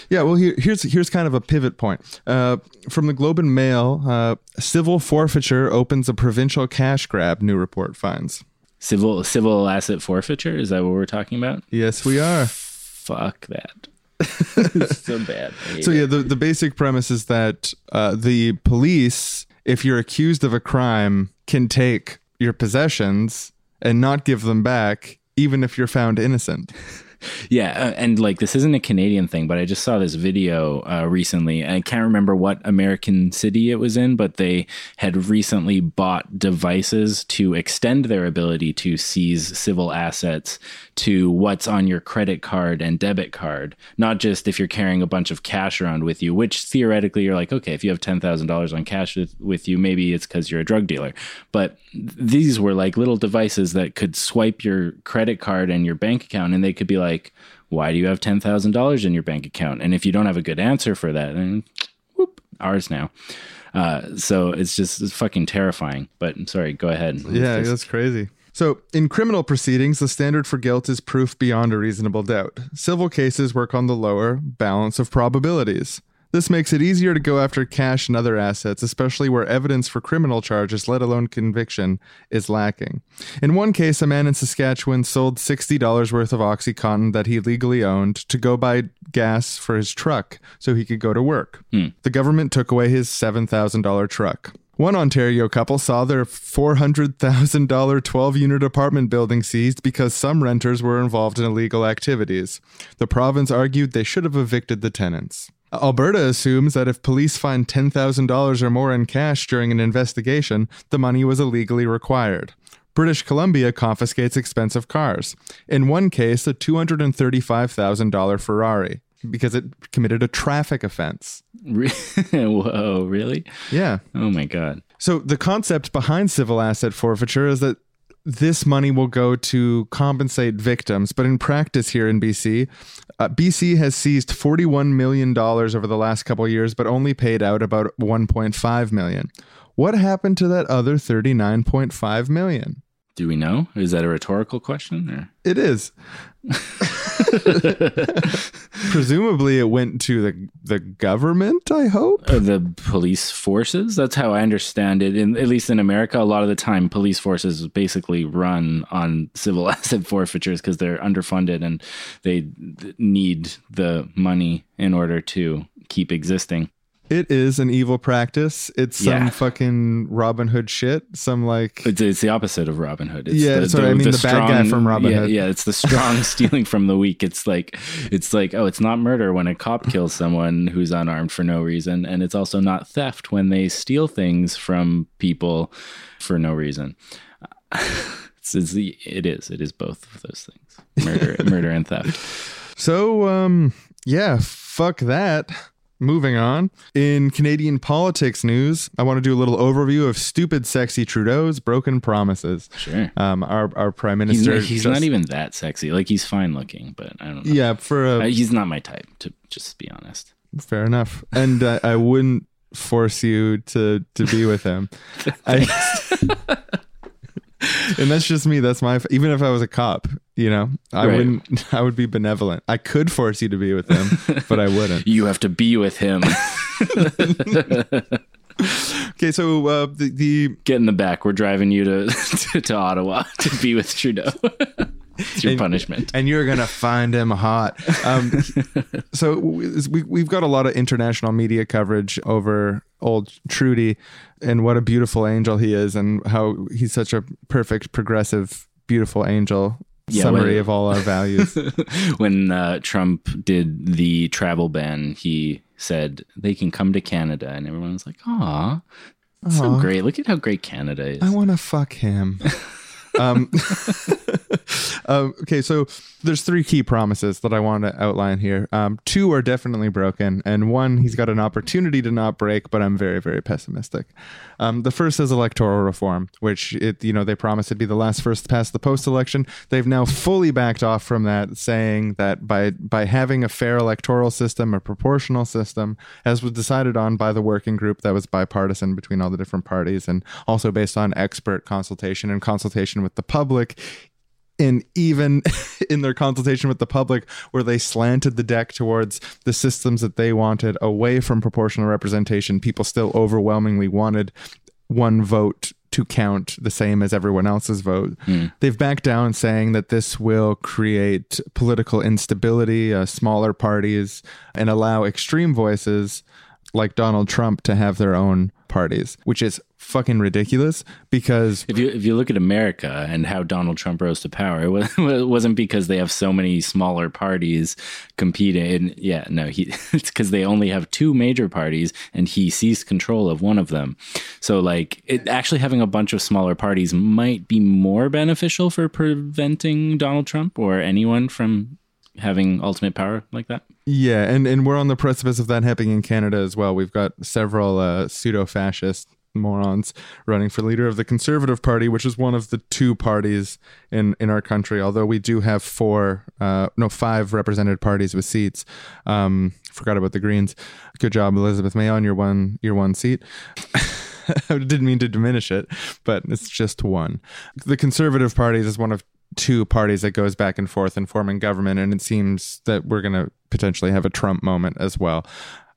Yeah, well, here, here's here's kind of a pivot point. Uh, from the Globe and Mail, uh, civil forfeiture opens a provincial cash grab. New report finds. Civil civil asset forfeiture is that what we're talking about? Yes, we are. Fuck that. so bad. So it. yeah, the the basic premise is that uh, the police, if you're accused of a crime, can take your possessions and not give them back, even if you're found innocent. Yeah, uh, and like this isn't a Canadian thing, but I just saw this video uh, recently. I can't remember what American city it was in, but they had recently bought devices to extend their ability to seize civil assets to what's on your credit card and debit card, not just if you're carrying a bunch of cash around with you, which theoretically you're like, okay, if you have $10,000 on cash with, with you, maybe it's because you're a drug dealer. But these were like little devices that could swipe your credit card and your bank account, and they could be like, why do you have $10,000 in your bank account? And if you don't have a good answer for that, then whoop, ours now. Uh, so it's just it's fucking terrifying. But I'm sorry, go ahead. Yeah, This- that's crazy. So, in criminal proceedings, the standard for guilt is proof beyond a reasonable doubt. Civil cases work on the lower balance of probabilities. This makes it easier to go after cash and other assets, especially where evidence for criminal charges, let alone conviction, is lacking. In one case, a man in Saskatchewan sold $60 worth of Oxycontin that he legally owned to go buy gas for his truck so he could go to work. Hmm. The government took away his $7,000 truck. One Ontario couple saw their $400,000 12 unit apartment building seized because some renters were involved in illegal activities. The province argued they should have evicted the tenants. Alberta assumes that if police find $10,000 or more in cash during an investigation, the money was illegally required. British Columbia confiscates expensive cars. In one case, a $235,000 Ferrari because it committed a traffic offense. Whoa, really? Yeah. Oh my god. So the concept behind civil asset forfeiture is that this money will go to compensate victims, but in practice here in BC, uh, BC has seized 41 million dollars over the last couple years, but only paid out about 1.5 million. What happened to that other 39.5 million? Do we know? Is that a rhetorical question or? It is. Presumably, it went to the the government. I hope. Uh, the police forces. That's how I understand it. In at least in America, a lot of the time, police forces basically run on civil asset forfeitures because they're underfunded and they th- need the money in order to keep existing. It is an evil practice. It's some Yeah. fucking Robin Hood shit. Some like It's, it's the opposite of Robin Hood. It's Yeah, that's what I mean, the bad guy from Robin yeah, Hood. Yeah, it's the strong stealing from the weak. It's like it's like oh, it's not murder when a cop kills someone who's unarmed for no reason, and it's also not theft when they steal things from people for no reason. it's, it's the, it is it is both of those things, murder, murder and theft. So, um, yeah, fuck that. Moving on. In Canadian politics news, I want to do a little overview of stupid, sexy Trudeau's broken promises. Sure. Um, our our prime He's, minister. not, he's just- not even that sexy. Like he's fine looking, but I don't know. Yeah, for a Uh, he's not my type, to just be honest. fair enough, and uh, I wouldn't force you to to be with him. I, and that's just me. That's my. Even if I was a cop, You know, I Right. wouldn't. I would be benevolent. I could force you to be with him, but I wouldn't. You have to be with him. Okay, so uh, the the Get in the back. We're driving you to to, to Ottawa to be with Trudeau. it's your And- punishment. and you're gonna find him hot. Um, so we we've got a lot of international media coverage over old Trudy and what a beautiful angel he is, and how he's such a perfect, progressive, beautiful angel. Yeah, summary well- of all our values. when uh, Trump did the travel ban, he said they can come to Canada, and everyone was like, "Aw, so great! Look at how great Canada is." I want to fuck him. um, um, okay, so there's three key promises that I want to outline here. Um, two are definitely broken, and one he's got an opportunity to not break, but I'm very, very pessimistic. Um, the first is electoral reform, which it you know they promised it'd be the last first past the post election. They've now fully backed off from that, saying that by by having a fair electoral system, a proportional system, as was decided on by the working group that was bipartisan between all the different parties, and also based on expert consultation and consultation with the public. And even in their consultation with the public, where they slanted the deck towards the systems that they wanted away from proportional representation, people still overwhelmingly wanted one vote to count the same as everyone else's vote. They've backed down saying that this will create political instability, uh, smaller parties, and allow extreme voices like Donald Trump to have their own parties, which is fucking ridiculous because If you if you look at America and how Donald Trump rose to power, it, was, it wasn't because they have so many smaller parties competing. And yeah, no, he it's because they only have two major parties, and he seized control of one of them. So like, it actually having a bunch of smaller parties might be more beneficial for preventing Donald Trump or anyone from having ultimate power like that. Yeah, and, and we're on the precipice of that happening in Canada as well. We've got several uh, pseudo fascist morons running for leader of the Conservative Party, which is one of the two parties in, in our country. Although we do have four, uh, no, five represented parties with seats. Um, forgot about the Greens. Good job, Elizabeth May, on your one your one seat. I didn't mean to diminish it, but it's just one. The Conservative Party is one of two parties that goes back and forth in forming government, and it seems that we're going to potentially have a Trump moment as well.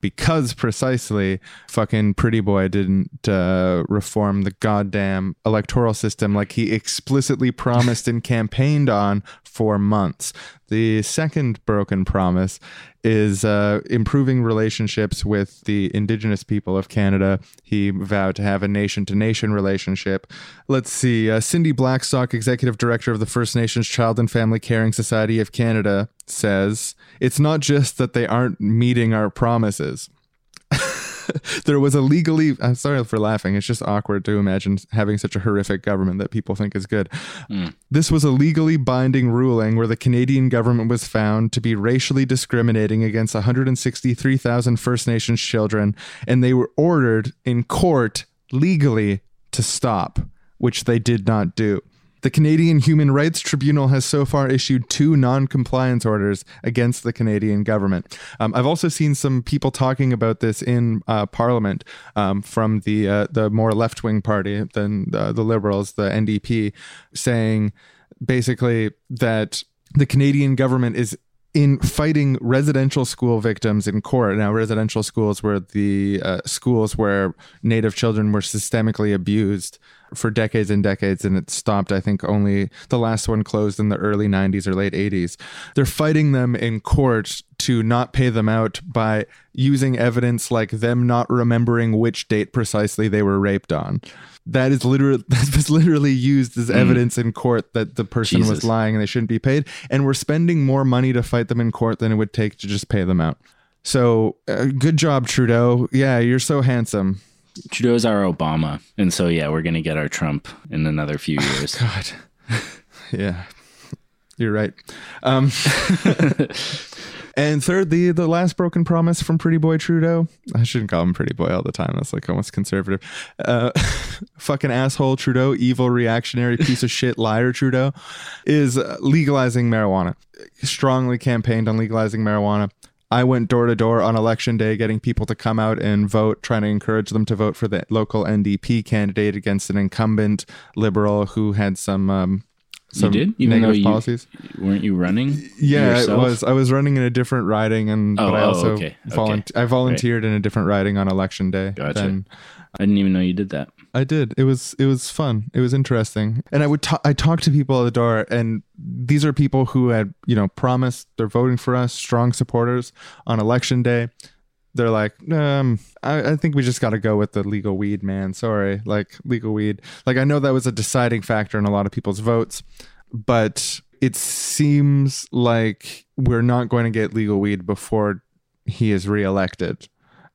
Because precisely fucking Pretty Boy didn't uh, reform the goddamn electoral system like he explicitly promised and campaigned on for months. The second broken promise is uh, improving relationships with the Indigenous people of Canada. He vowed to have a nation to nation relationship. Let's see. Uh, Cindy Blackstock, Executive Director of the First Nations Child and Family Caring Society of Canada, says it's not just that they aren't meeting our promises. there was a legally I'm sorry for laughing. It's just awkward to imagine having such a horrific government that people think is good. Hmm. This was a legally binding ruling where the Canadian government was found to be racially discriminating against 163,000 First Nations children and they were ordered in court legally to stop, which they did not do. The Canadian Human Rights Tribunal has so far issued two non compliance orders against the Canadian government. Um, I've also seen some people talking about this in uh, Parliament um, from the, uh, the more left wing party than uh, the Liberals, the NDP, saying basically that the Canadian government is in fighting residential school victims in court. Now, residential schools were the uh, schools where Native children were systemically abused for decades and decades, and it stopped. I think only the last one closed in the early 90s or late 80s. They're fighting them in court to not pay them out by using evidence like them not remembering which date precisely they were raped on. That is literally that was literally used as evidence in court that the person was lying and they shouldn't be paid. And we're spending more money to fight them in court than it would take to just pay them out. So uh, good job, Trudeau. Yeah, you're so handsome. Trudeau's our Obama, and so yeah, we're gonna get our Trump in another few years. God. yeah. You're right. Um, and third, the the last broken promise from Pretty Boy Trudeau. I shouldn't call him Pretty Boy all the time. That's like almost conservative. Uh, fucking asshole Trudeau, evil reactionary piece of shit liar Trudeau, is legalizing marijuana. Strongly campaigned on legalizing marijuana. I went door to door on election day getting people to come out and vote, trying to encourage them to vote for the local NDP candidate against an incumbent liberal who had some um, some did? Even though negative you- policies. Weren't you running? Yeah, yourself? it was. I was running in a different riding, and Oh, but I oh, also okay, okay. volun- I volunteered in a different riding on election day. Gotcha. than- I didn't even know you did that. I did. It was it was fun. It was interesting. And I would ta- I talked to people at the door and these are people who had, you know, promised they're voting for us, strong supporters on election day. They're like, um, I, I think we just got to go with the legal weed, man. Sorry, like legal weed. Like I know that was a deciding factor in a lot of people's votes, but it seems like we're not going to get legal weed before he is reelected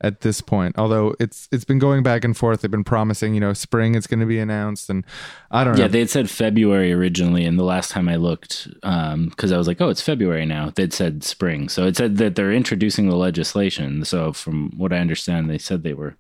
at this point. Although it's it's been going back and forth. They've been promising, you know, spring it's going to be announced, and I don't know. Yeah, they had said February originally, and the last time I looked, um, because I was like, oh, it's February now, they'd said spring. So it said that they're introducing the legislation. So from what I understand, they said they were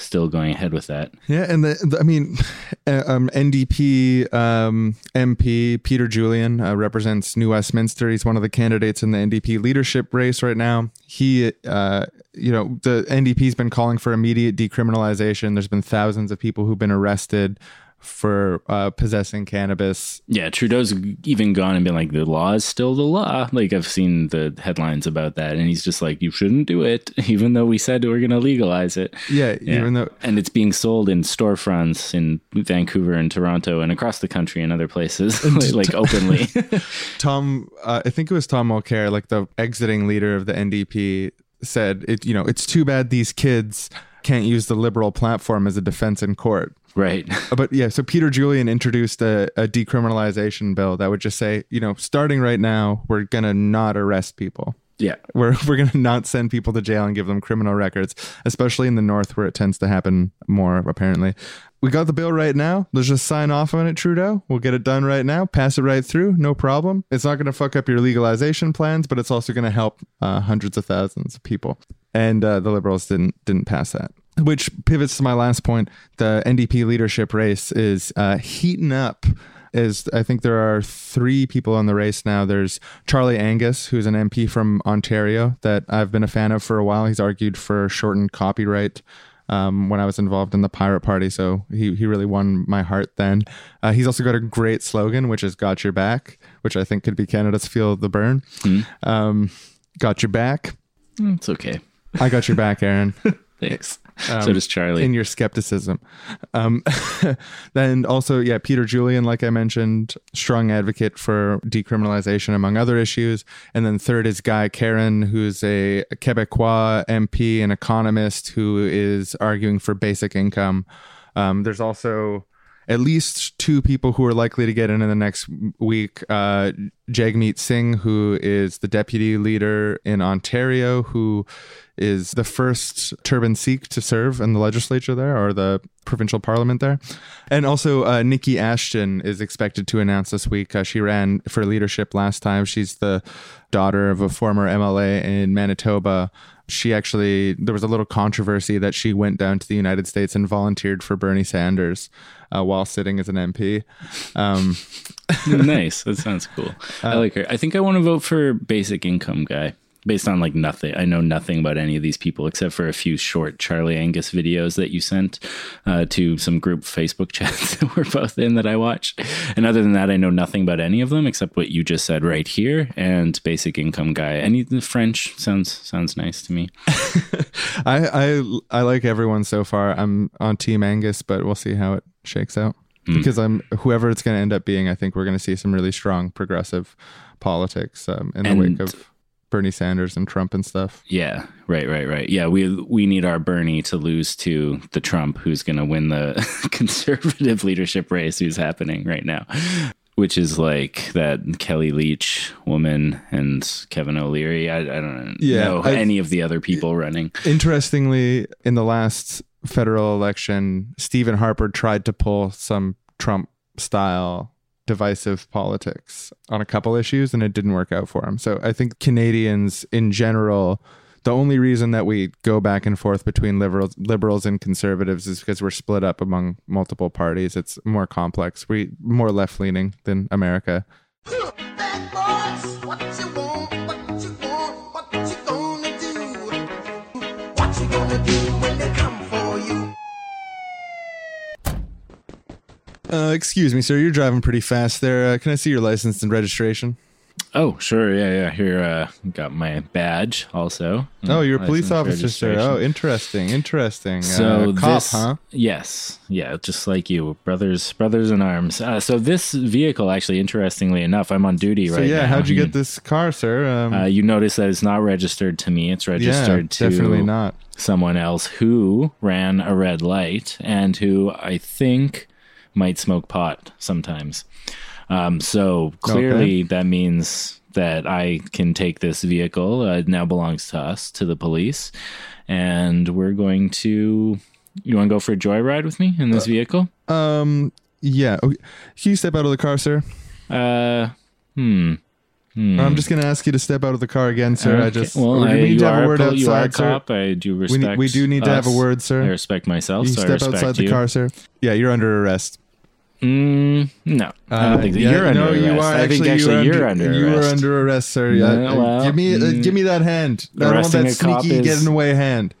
still going ahead with that. Yeah, and the, the- I mean, uh, um, NDP um, MP Peter Julian uh, represents New Westminster. He's one of the candidates in the NDP leadership race right now. He, uh, you know, the NDP's been calling for immediate decriminalization. There's been thousands of people who've been arrested for uh, possessing cannabis. Yeah, Trudeau's even gone and been like, the law is still the law. Like, I've seen the headlines about that. And he's just like, you shouldn't do it, even though we said we're going to legalize it. Yeah, Yeah. even though and it's being sold in storefronts in Vancouver and Toronto and across the country and other places, like openly. Tom, uh, I think it was Tom Mulcair, like the exiting leader of the NDP, said, "It you know, it's too bad these kids can't use the liberal platform as a defense in court." Right. Uh, But yeah, so Peter Julian introduced a, a decriminalization bill that would just say, you know, starting right now, we're gonna not arrest people. Yeah. We're we're gonna not send people to jail and give them criminal records, especially in the north where it tends to happen more. Apparently, we got the bill right now. Let's just sign off on it, Trudeau. We'll get it done right now. Pass it right through, no problem. It's not gonna fuck up your legalization plans, but it's also gonna help uh, hundreds of thousands of people. And uh, the Liberals didn't didn't pass that. Which pivots to my last point. The NDP leadership race is uh, heating up is I think there are three people in the race now. There's Charlie Angus, who's an MP from Ontario that I've been a fan of for a while. He's argued for shortened copyright um, when I was involved in the Pirate Party, so he, he really won my heart then. Uh, he's also got a great slogan, which is "Got Your Back," which I think could be Canada's "Feel the Bern." Um, got your back. It's okay. I got your back, Aaron. Thanks. So does Charlie. in your skepticism. Um, then also, yeah, Peter Julian, like I mentioned, strong advocate for decriminalization among other issues. And then third is Guy Caron, who's a Quebecois MP and economist who is arguing for basic income. Um, there's also at least two people who are likely to get in in the next week. Uh, Jagmeet Singh, who is the deputy leader in Ontario, who is the first Turban Sikh to serve in the legislature there or the provincial parliament there. And also, uh, Niki Ashton is expected to announce this week. Uh, she ran for leadership last time. She's the daughter of a former MLA in Manitoba. She actually, there was a little controversy that she went down to the United States and volunteered for Bernie Sanders uh, while sitting as an MP. Um, nice. That sounds cool. I like her. I think I want to vote for basic income guy based on like nothing. I know nothing about any of these people except for a few short Charlie Angus videos that you sent uh, to some group Facebook chats that we're both in that I watch. And other than that, I know nothing about any of them except what you just said right here and basic income guy. Any the French sounds sounds nice to me. I, I I like everyone so far. I'm on Team Angus, but we'll see how it shakes out. Because I'm whoever it's going to end up being, I think we're going to see some really strong progressive politics um, in the And- wake of Bernie Sanders and Trump and stuff. Yeah, right, right, right. Yeah, we we need our Bernie to lose to the Trump who's going to win the conservative leadership race who's happening right now. Which is like that Kellie Leitch woman and Kevin O'Leary. I, I don't Yeah, know I- any of the other people running. Interestingly, in the last federal election, Stephen Harper tried to pull some Trump style divisive politics on a couple issues and it didn't work out for him. So I think Canadians in general the only reason that we go back and forth between liberals liberals and conservatives is because we're split up among multiple parties. It's more complex. We more left leaning than America. Uh, excuse me, sir. You're driving pretty fast there. Uh, can I see your license and registration? Oh, sure. Yeah, yeah. Here, uh, got my badge also. Oh, you're a police officer, sir. Oh, interesting, interesting. So uh, cop, this, huh? yes, yeah, just like you, brothers, brothers in arms. Uh, so this vehicle, actually, interestingly enough, I'm on duty So right yeah, now. Yeah, how'd you Hmm. get this car, sir? Um, Uh, you notice that it's not registered to me. It's yeah, registered to definitely not. someone else who ran a red light and who I think might smoke pot sometimes. Um, so clearly, that means that I can take this vehicle. Uh, it now belongs to us, to the police, and we're going to. You want to go for a joyride with me in this vehicle? Um, yeah. Okay. Can you step out of the car, sir? Uh, hmm. Hmm. I'm just gonna ask you to step out of the car again, sir. I just well, we I, need to have a word you a outside, sir. cop. I do We, respect. need, we do need to have a word, sir. I respect myself. You so I step respect outside the car, sir. Yeah, you're under arrest. Mm, no, I don't think that Uh, yeah, you're under no, arrest. you are I think actually, actually you're, you're under, under you are under arrest, sir. Yeah, Yeah, uh, well, give me uh, mm, give me that hand. I don't want that sneaky is- getting away hand.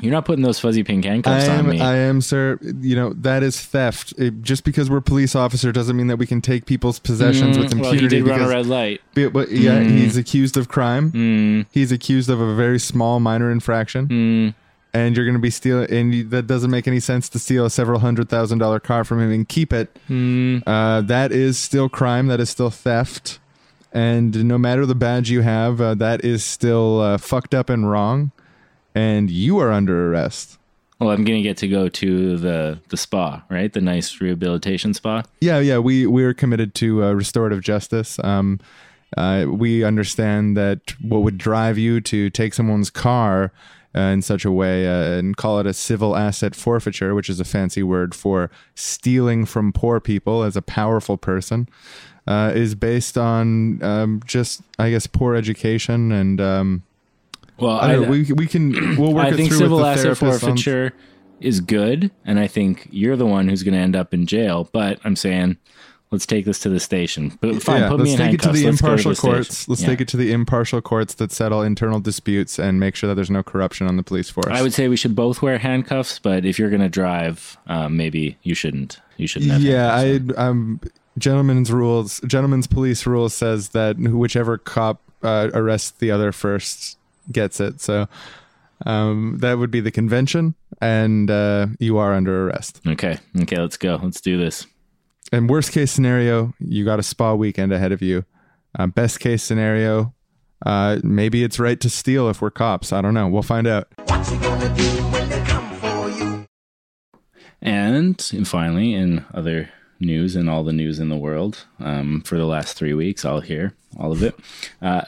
You're not putting those fuzzy pink handcuffs on me. I am, sir. You know that is theft. It, just because we're police officer doesn't mean that we can take people's possessions with Mm, well, he impunity. did run a because, red light. but, but yeah, Mm. he's accused of crime. Mm, He's accused of a very small minor infraction, mm, and you're going to be stealing. And you, that doesn't make any sense to steal a several hundred thousand dollar car from him and keep it. mm. Uh, that is still crime. That is still theft. And no matter the badge you have, uh, that is still uh, fucked up and wrong. And you are under arrest. Well, I'm gonna get to go to the the spa, right? The nice rehabilitation spa. Yeah, yeah. We we're committed to uh, restorative justice. Um, uh, we understand that what would drive you to take someone's car uh, in such a way uh, and call it a civil asset forfeiture, which is a fancy word for stealing from poor people as a powerful person, uh, is based on um, just, I guess, poor education and. Um, Well, I don't we we can we'll work I it think through civil with the asset therapist on- forfeiture is good, and I think you're the one who's going to end up in jail. But I'm saying, let's take this to the station. But fine, yeah, put let's me in take it to the Let's go impartial the station. courts. Let's Yeah. take it to the impartial courts that settle internal disputes and make sure that there's no corruption on the police force. I would say we should both wear handcuffs, but if you're going to drive, um, maybe you shouldn't. You shouldn't. Have yeah. I um gentlemen's rules, gentlemen's police rule says that whichever cop uh, arrests the other first gets it. So um that would be the convention and uh you are under arrest. Okay. Okay. Let's go. Let's do this. And worst case scenario, you got a spa weekend ahead of you. Uh, best case scenario, uh maybe it's right to steal if we're cops. I don't know. We'll find out. What you gonna do when they come for you? And finally, in other news and all the news in the world, um, for the last three weeks, I'll hear all of it. Uh,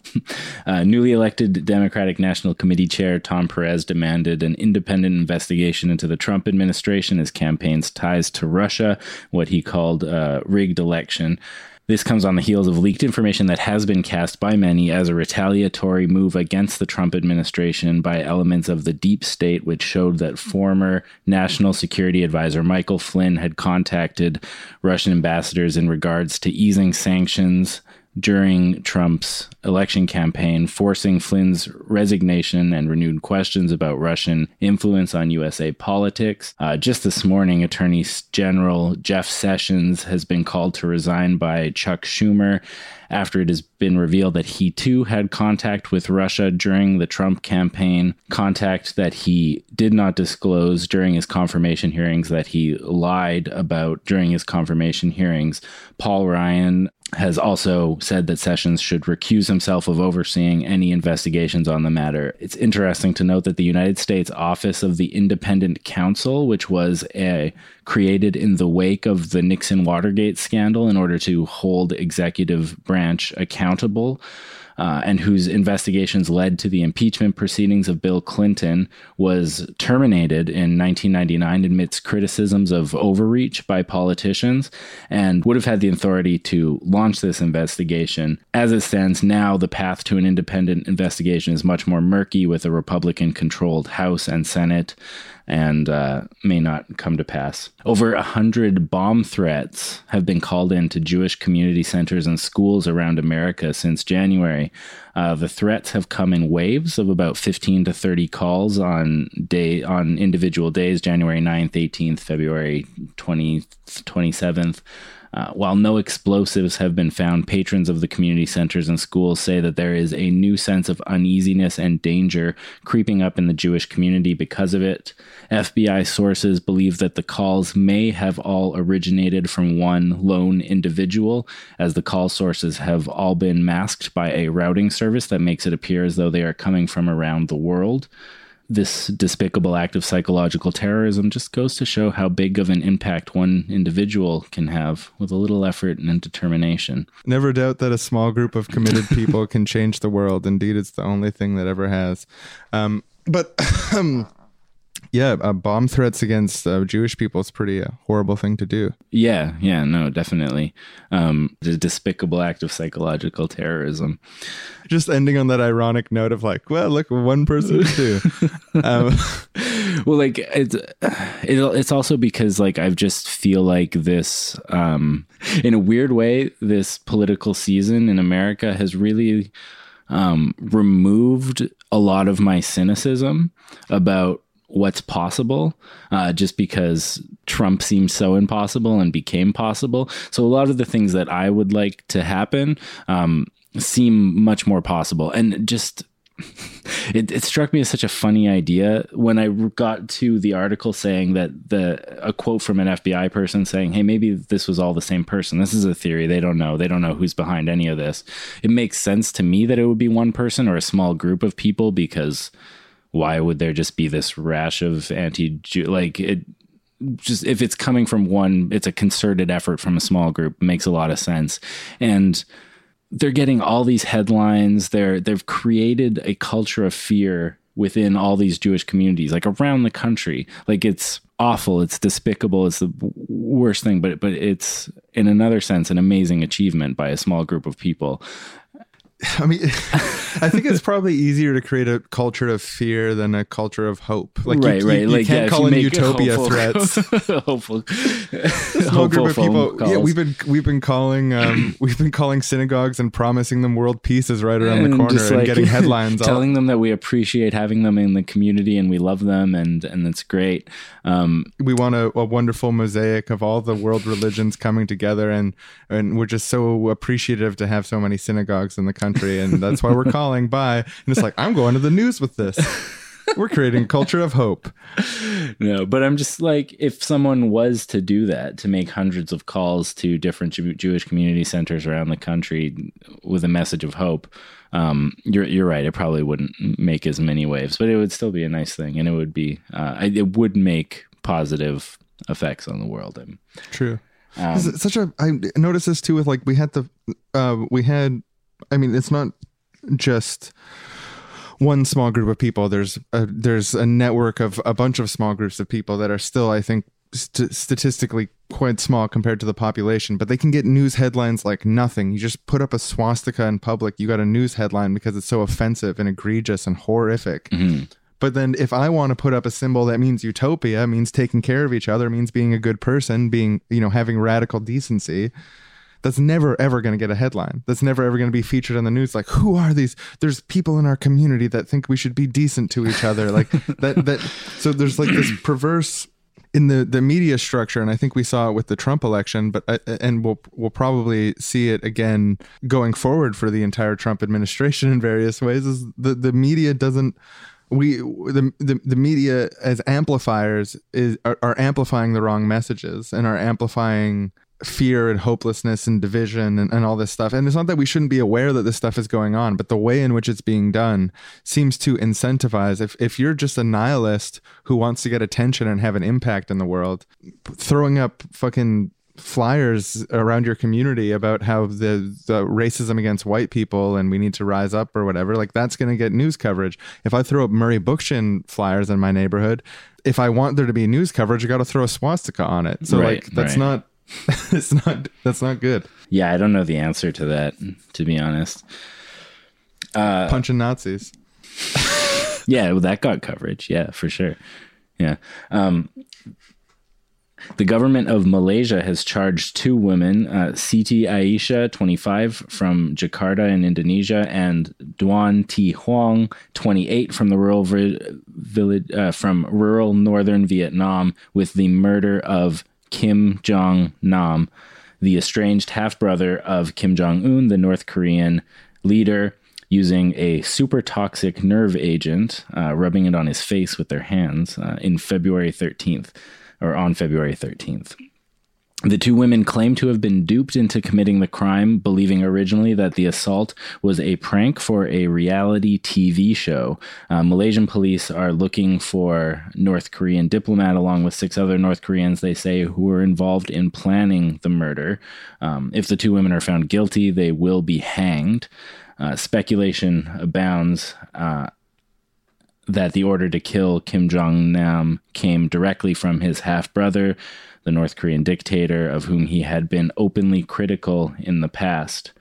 uh, newly elected Democratic National Committee Chair Tom Perez demanded an independent investigation into the Trump administration, his campaign's ties to Russia, what he called a rigged election. This comes on the heels of leaked information that has been cast by many as a retaliatory move against the Trump administration by elements of the deep state, which showed that former National Security Advisor Michael Flynn had contacted Russian ambassadors in regards to easing sanctions during Trump's election campaign, forcing Flynn's resignation and renewed questions about Russian influence on USA politics. Uh, just this morning, Attorney General Jeff Sessions has been called to resign by Chuck Schumer after it has been revealed that he too had contact with Russia during the Trump campaign, contact that he did not disclose during his confirmation hearings, that he lied about during his confirmation hearings. Paul Ryan has also said that Sessions should recuse himself of overseeing any investigations on the matter. It's interesting to note that the United States Office of the Independent Counsel, which was a, created in the wake of the Nixon Watergate scandal in order to hold executive branch accountable, uh, and whose investigations led to the impeachment proceedings of Bill Clinton, was terminated in 1999 amidst criticisms of overreach by politicians and would have had the authority to launch this investigation. As it stands now, the path to an independent investigation is much more murky with a Republican controlled House and Senate. And uh, may not come to pass. Over a hundred bomb threats have been called in to Jewish community centers and schools around America since January. Uh, the threats have come in waves of about 15 to 30 calls on day on individual days, January 9th, 18th, February 20th, 27th. Uh, while no explosives have been found, patrons of the community centers and schools say that there is a new sense of uneasiness and danger creeping up in the Jewish community because of it. FBI sources believe that the calls may have all originated from one lone individual, as the call sources have all been masked by a routing service that makes it appear as though they are coming from around the world this despicable act of psychological terrorism just goes to show how big of an impact one individual can have with a little effort and determination. Never doubt that a small group of committed people can change the world. Indeed, it's the only thing that ever has. Um, but um, yeah, uh, bomb threats against uh, Jewish people is pretty uh, horrible thing to do. Yeah, yeah, no, definitely. Um, the despicable act of psychological terrorism. Just ending on that ironic note of like, well, look, one person too. um, well like it's it, it's also because like i just feel like this um in a weird way this political season in america has really um removed a lot of my cynicism about what's possible uh, just because trump seemed so impossible and became possible so a lot of the things that i would like to happen um seem much more possible and just it, it struck me as such a funny idea when I got to the article saying that the a quote from an FBI person saying, "Hey, maybe this was all the same person. This is a theory. They don't know. They don't know who's behind any of this." It makes sense to me that it would be one person or a small group of people because why would there just be this rash of anti-Jew like it just if it's coming from one it's a concerted effort from a small group makes a lot of sense and they're getting all these headlines. They're they've created a culture of fear within all these Jewish communities, like around the country. Like it's awful. It's despicable. It's the worst thing. But but it's in another sense an amazing achievement by a small group of people. I mean, I think it's probably easier to create a culture of fear than a culture of hope. Like, right, you, right. You, like can't yeah, call you in utopia hopeful- threats. hopeful, small group of people. Yeah, we've been we've been calling um, we've been calling synagogues and promising them world peace is right around the corner just, and getting headlines. all, telling them that we appreciate having them in the community and we love them and and that's great. Um, we want a, a wonderful mosaic of all the world religions coming together, and and we're just so appreciative to have so many synagogues in the country, and that's why we're calling. Bye. And it's like I'm going to the news with this. We're creating a culture of hope. No, but I'm just like, if someone was to do that, to make hundreds of calls to different Jew- Jewish community centers around the country with a message of hope, um, you're you're right. It probably wouldn't make as many waves, but it would still be a nice thing, and it would be uh, it would make positive effects on the world. And True. um, such a I noticed this too with like we had the uh we had I mean it's not just one small group of people. There's a, there's a network of a bunch of small groups of people that are still I think st- statistically quite small compared to the population but they can get news headlines like nothing. You just put up a swastika in public you got a news headline because it's so offensive and egregious and horrific. Mhm. but then if I want to put up a symbol that means utopia, means taking care of each other, means being a good person, being, you know, having radical decency, that's never ever going to get a headline. That's never ever going to be featured on the news like who are these? There's people in our community that think we should be decent to each other. Like that that so there's like this perverse in the the media structure and I think we saw it with the Trump election but uh, and we'll we'll probably see it again going forward for the entire Trump administration in various ways is the the media doesn't we the, the the media as amplifiers is are, are amplifying the wrong messages and are amplifying fear and hopelessness and division and, and all this stuff. And it's not that we shouldn't be aware that this stuff is going on but the way in which it's being done seems to incentivize. If, if you're just a nihilist who wants to get attention and have an impact in the world throwing up fucking flyers around your community about how the, the racism against white people and we need to rise up or whatever like that's going to get news coverage. If i throw up murray bookchin flyers in my neighborhood if i want there to be news coverage i got to throw a swastika on it. So Right, like that's right. not it's not that's not good yeah, I don't know the answer to that, to be honest. punching nazis Yeah, well, that got coverage. Yeah, for sure. Yeah. Um, the government of Malaysia has charged two women, uh, Siti Aisyah, 25, from Jakarta in Indonesia, and Doan Thi Huong, 28, from the rural vi- village uh, from rural northern Vietnam, with the murder of Kim Jong Nam, the estranged half brother of Kim Jong Un, the North Korean leader. Using a super toxic nerve agent, uh, rubbing it on his face with their hands uh, in February 13th or on February 13th. The two women claim to have been duped into committing the crime, believing originally that the assault was a prank for a reality TV show. Uh, Malaysian police are looking for North Korean diplomat along with six other North Koreans, they say, who were involved in planning the murder. Um, if the two women are found guilty, they will be hanged. Uh, speculation abounds uh, that the order to kill Kim Jong Nam came directly from his half brother, the North Korean dictator, of whom he had been openly critical in the past.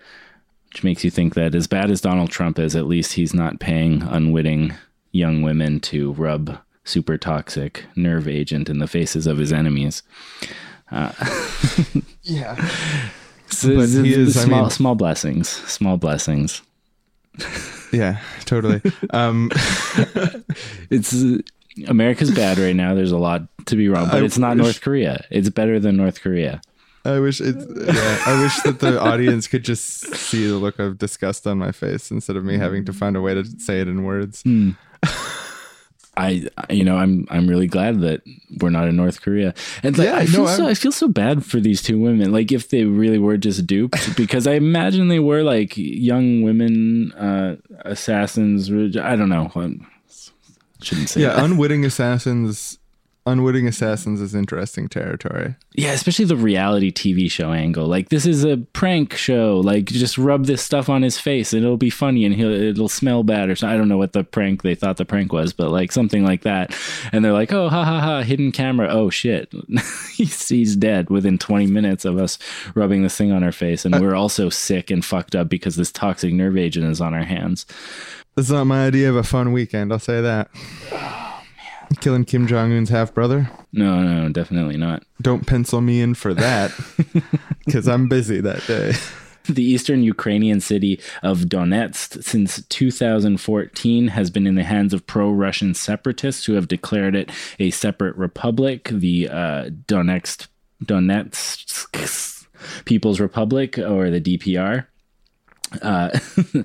Which makes you think that, as bad as Donald Trump is, at least he's not paying unwitting young women to rub super toxic nerve agent in the faces of his enemies. Yeah. So But he is, I small, mean- small blessings, small blessings. Yeah, totally. Um, It's uh, America's bad right now. There's a lot to be wrong, but I it's not wish- North Korea. It's better than North Korea. I wish it. Yeah, I wish that the audience could just see the look of disgust on my face instead of me having to find a way to say it in words. Hmm. I, you know, I'm I'm really glad that we're not in North Korea, and like, Yeah, I feel no, so I'm- I feel so bad for these two women. Like if they really were just duped, because I imagine they were like young women uh, assassins. I don't know. Shouldn't say Yeah, that. unwitting assassins. Unwitting assassins is interesting territory. Yeah, especially the reality TV show angle. Like this is a prank show. Like just rub this stuff on his face and it'll be funny and he'll it'll smell bad or something. I don't know what the prank they thought the prank was, but like something like that. And they're like, oh ha ha ha, hidden camera. Oh shit, he's he's dead within 20 minutes of us rubbing this thing on our face, and uh, we're also sick and fucked up because this toxic nerve agent is on our hands. That's not my idea of a fun weekend. I'll say that. Killing Kim Jong Un's half brother. No, no, definitely not. Don't pencil me in for that because I'm busy that day. The eastern Ukrainian city of Donetsk since 2014 has been in the hands of pro Russian separatists who have declared it a separate republic, the uh, Donetsk, Donetsk People's Republic, or the DPR. Uh,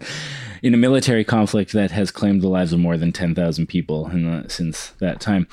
in a military conflict that has claimed the lives of more than 10,000 people the, since that time.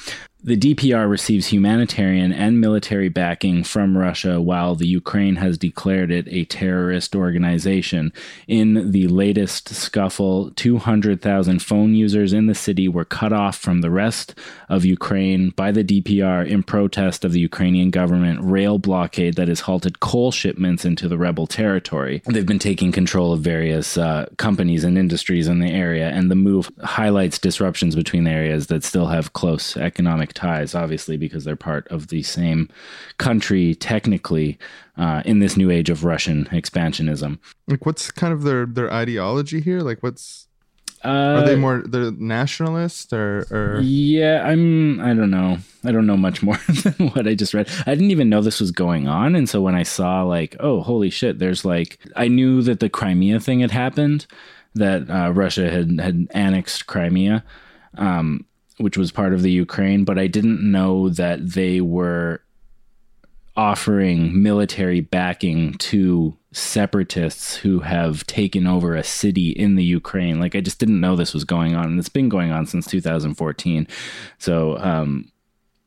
The DPR receives humanitarian and military backing from Russia, while the Ukraine has declared it a terrorist organization. In the latest scuffle, 200,000 phone users in the city were cut off from the rest of Ukraine by the DPR in protest of the Ukrainian government rail blockade that has halted coal shipments into the rebel territory. They've been taking control of various uh, companies and industries in the area, and the move highlights disruptions between the areas that still have close economic ties, obviously, because they're part of the same country technically uh, in this new age of Russian expansionism. Like, what's kind of their their ideology here? Like, what's Uh, are they more they're nationalist or or Yeah, I'm. I don't know. I don't know much more than what I just read. I didn't even know this was going on, and so when I saw like, oh, holy shit, there's like, I knew that the Crimea thing had happened, that uh, Russia had had annexed Crimea, um, which was part of the Ukraine, but I didn't know that they were offering military backing to separatists who have taken over a city in the Ukraine. Like I just didn't know this was going on, and it's been going on since 2014. So um,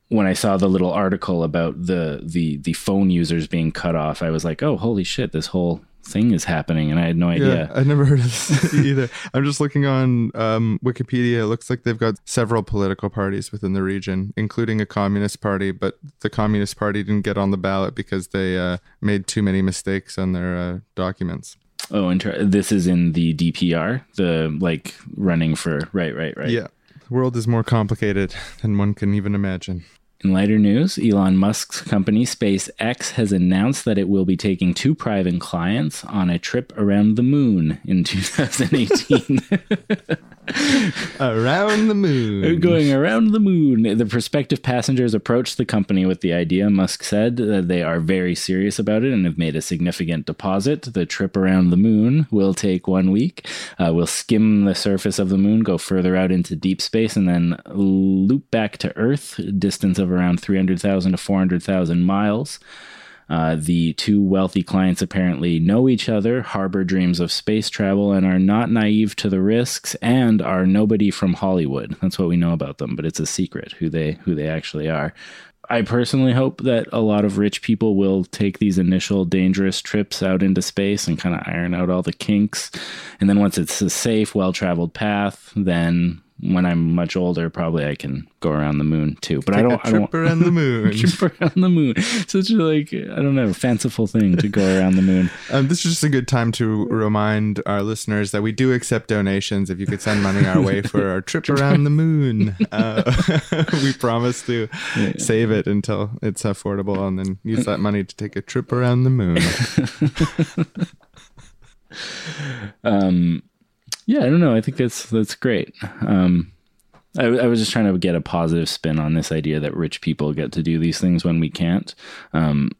when I saw the little article about the the the phone users being cut off, I was like, oh, holy shit, this whole thing is happening, and I had no idea. Yeah, I never heard of this either. I'm just looking on um, Wikipedia. It looks like they've got several political parties within the region, including a communist party. But the communist party didn't get on the ballot because they uh, made too many mistakes on their uh, documents. Oh, inter- this is in the DPR, the like running for right, right, right. Yeah, the world is more complicated than one can even imagine. In lighter news, Elon Musk's company SpaceX has announced that it will be taking two private clients on a trip around the moon in 2018. Around the moon. Going around the moon. The prospective passengers approached the company with the idea. Musk said that they are very serious about it and have made a significant deposit. The trip around the moon will take one week. Uh, we'll skim the surface of the moon, go further out into deep space, and then loop back to Earth, distance of around 300,000 to 400,000 miles. Uh, the two wealthy clients apparently know each other, harbor dreams of space travel, and are not naive to the risks, and are nobody from Hollywood. That's what we know about them, but it's a secret who they who they actually are. I personally hope that a lot of rich people will take these initial dangerous trips out into space and kind of iron out all the kinks. And then once it's a safe, well traveled path, then when I'm much older, probably I can go around the moon too. But I don't. a I don't trip around the moon. trip around the moon. Such a like I don't know, a fanciful thing to go around the moon. Um, this is just a good time to remind our listeners that we do accept donations. If you could send money our way for our trip around the moon, uh, we promise to save it until it's affordable and then use that money to take a trip around the moon. Um, yeah, I don't know. I think that's that's great. Um, I, I was just trying to get a positive spin on this idea that rich people get to do these things when we can't. Um,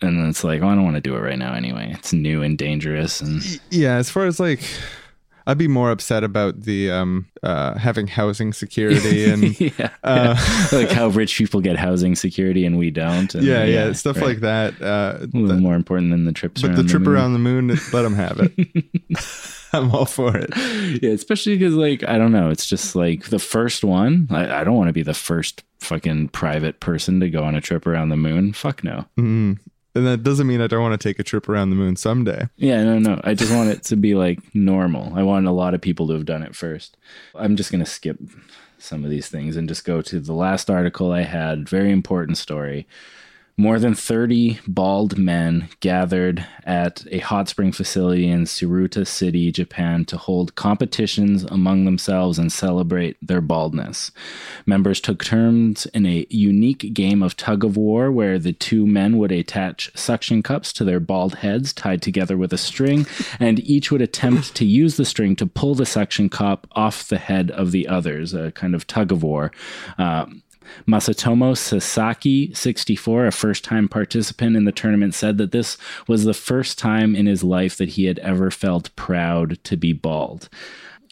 and then it's like, oh, I don't want to do it right now anyway. It's new and dangerous, and yeah, as far as like, I'd be more upset about the um, uh, having housing security and yeah, yeah. like how rich people get housing security and we don't. And, yeah, yeah, stuff right. like that. Uh, a little more important than the trips. but around the trip moon. around the moon, let them have it. I'm all for it. yeah, especially because like I don't know, it's just like the first one. I, I don't want to be the first fucking private person to go on a trip around the moon. Fuck no. Mm. And that doesn't mean I don't want to take a trip around the moon someday. Yeah, no, no. I just want it to be like normal. I want a lot of people to have done it first. I'm just gonna skip some of these things and just go to the last article I had. Very important story. More than 30 bald men gathered at a hot spring facility in Tsuruta City, Japan, to hold competitions among themselves and celebrate their baldness. Members took turns in a unique game of tug of war where the two men would attach suction cups to their bald heads tied together with a string, and each would attempt to use the string to pull the suction cup off the head of the others, a kind of tug of war. Um, Masatomo Sasaki, 64, a first time participant in the tournament, said that this was the first time in his life that he had ever felt proud to be bald.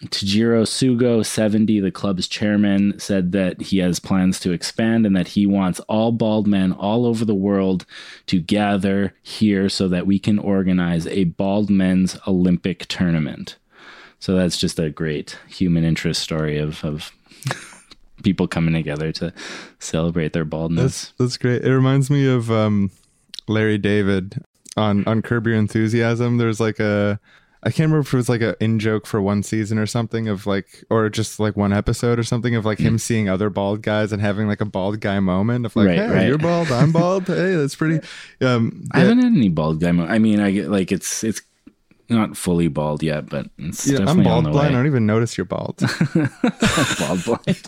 Tajiro Sugo, 70, the club's chairman, said that he has plans to expand and that he wants all bald men all over the world to gather here so that we can organize a bald men's Olympic tournament. So that's just a great human interest story of, of people coming together to celebrate their baldness. That's that's great. It reminds me of um, Larry David on on Curb Your Enthusiasm. There's like a I can't remember if it was like a in joke for one season or something of like or just like one episode or something of like him seeing other bald guys and having like a bald guy moment of like, Right, hey, right. you're bald, I'm bald. hey, that's pretty. Um, I haven't had any bald guy. Mo- I mean, I get like it's it's not fully bald yet, but it's yeah, I'm bald blind. I don't even notice you're bald. bald blind.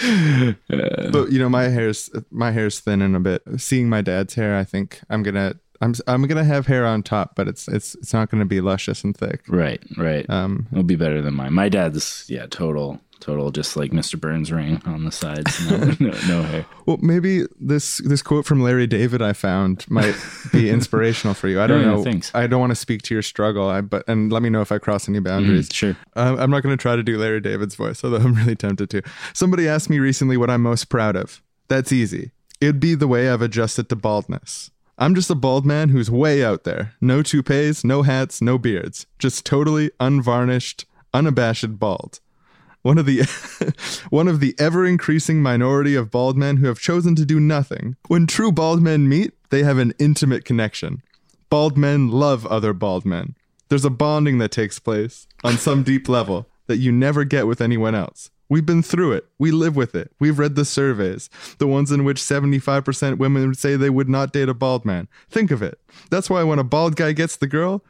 but you know, my hair's my hair's thinning a bit. Seeing my dad's hair, I think I'm gonna I'm I'm gonna have hair on top, but it's it's it's not gonna be luscious and thick. right, right. Um, It'll be better than mine. My dad's yeah, total, total, just like Mr. Burns ring on the sides. No, no, no hair. Well, maybe this this quote from Larry David I found might be inspirational for you. I don't Yeah, know. thanks. I don't want to speak to your struggle. I but and let me know if I cross any boundaries. Sure. Um, I'm not going to try to do Larry David's voice, although I'm really tempted to. Somebody asked me recently what I'm most proud of. That's easy. It'd be the way I've adjusted to baldness. I'm just a bald man who's way out there. No toupees, no hats, no beards. Just totally unvarnished, unabashed bald. One of the one of the ever increasing minority of bald men who have chosen to do nothing. When true bald men meet, they have an intimate connection. Bald men love other bald men. There's a bonding that takes place on some deep level that you never get with anyone else. We've been through it. We live with it. We've read the surveys, the ones in which 75% women would say they would not date a bald man. Think of it. That's why when a bald guy gets the girl,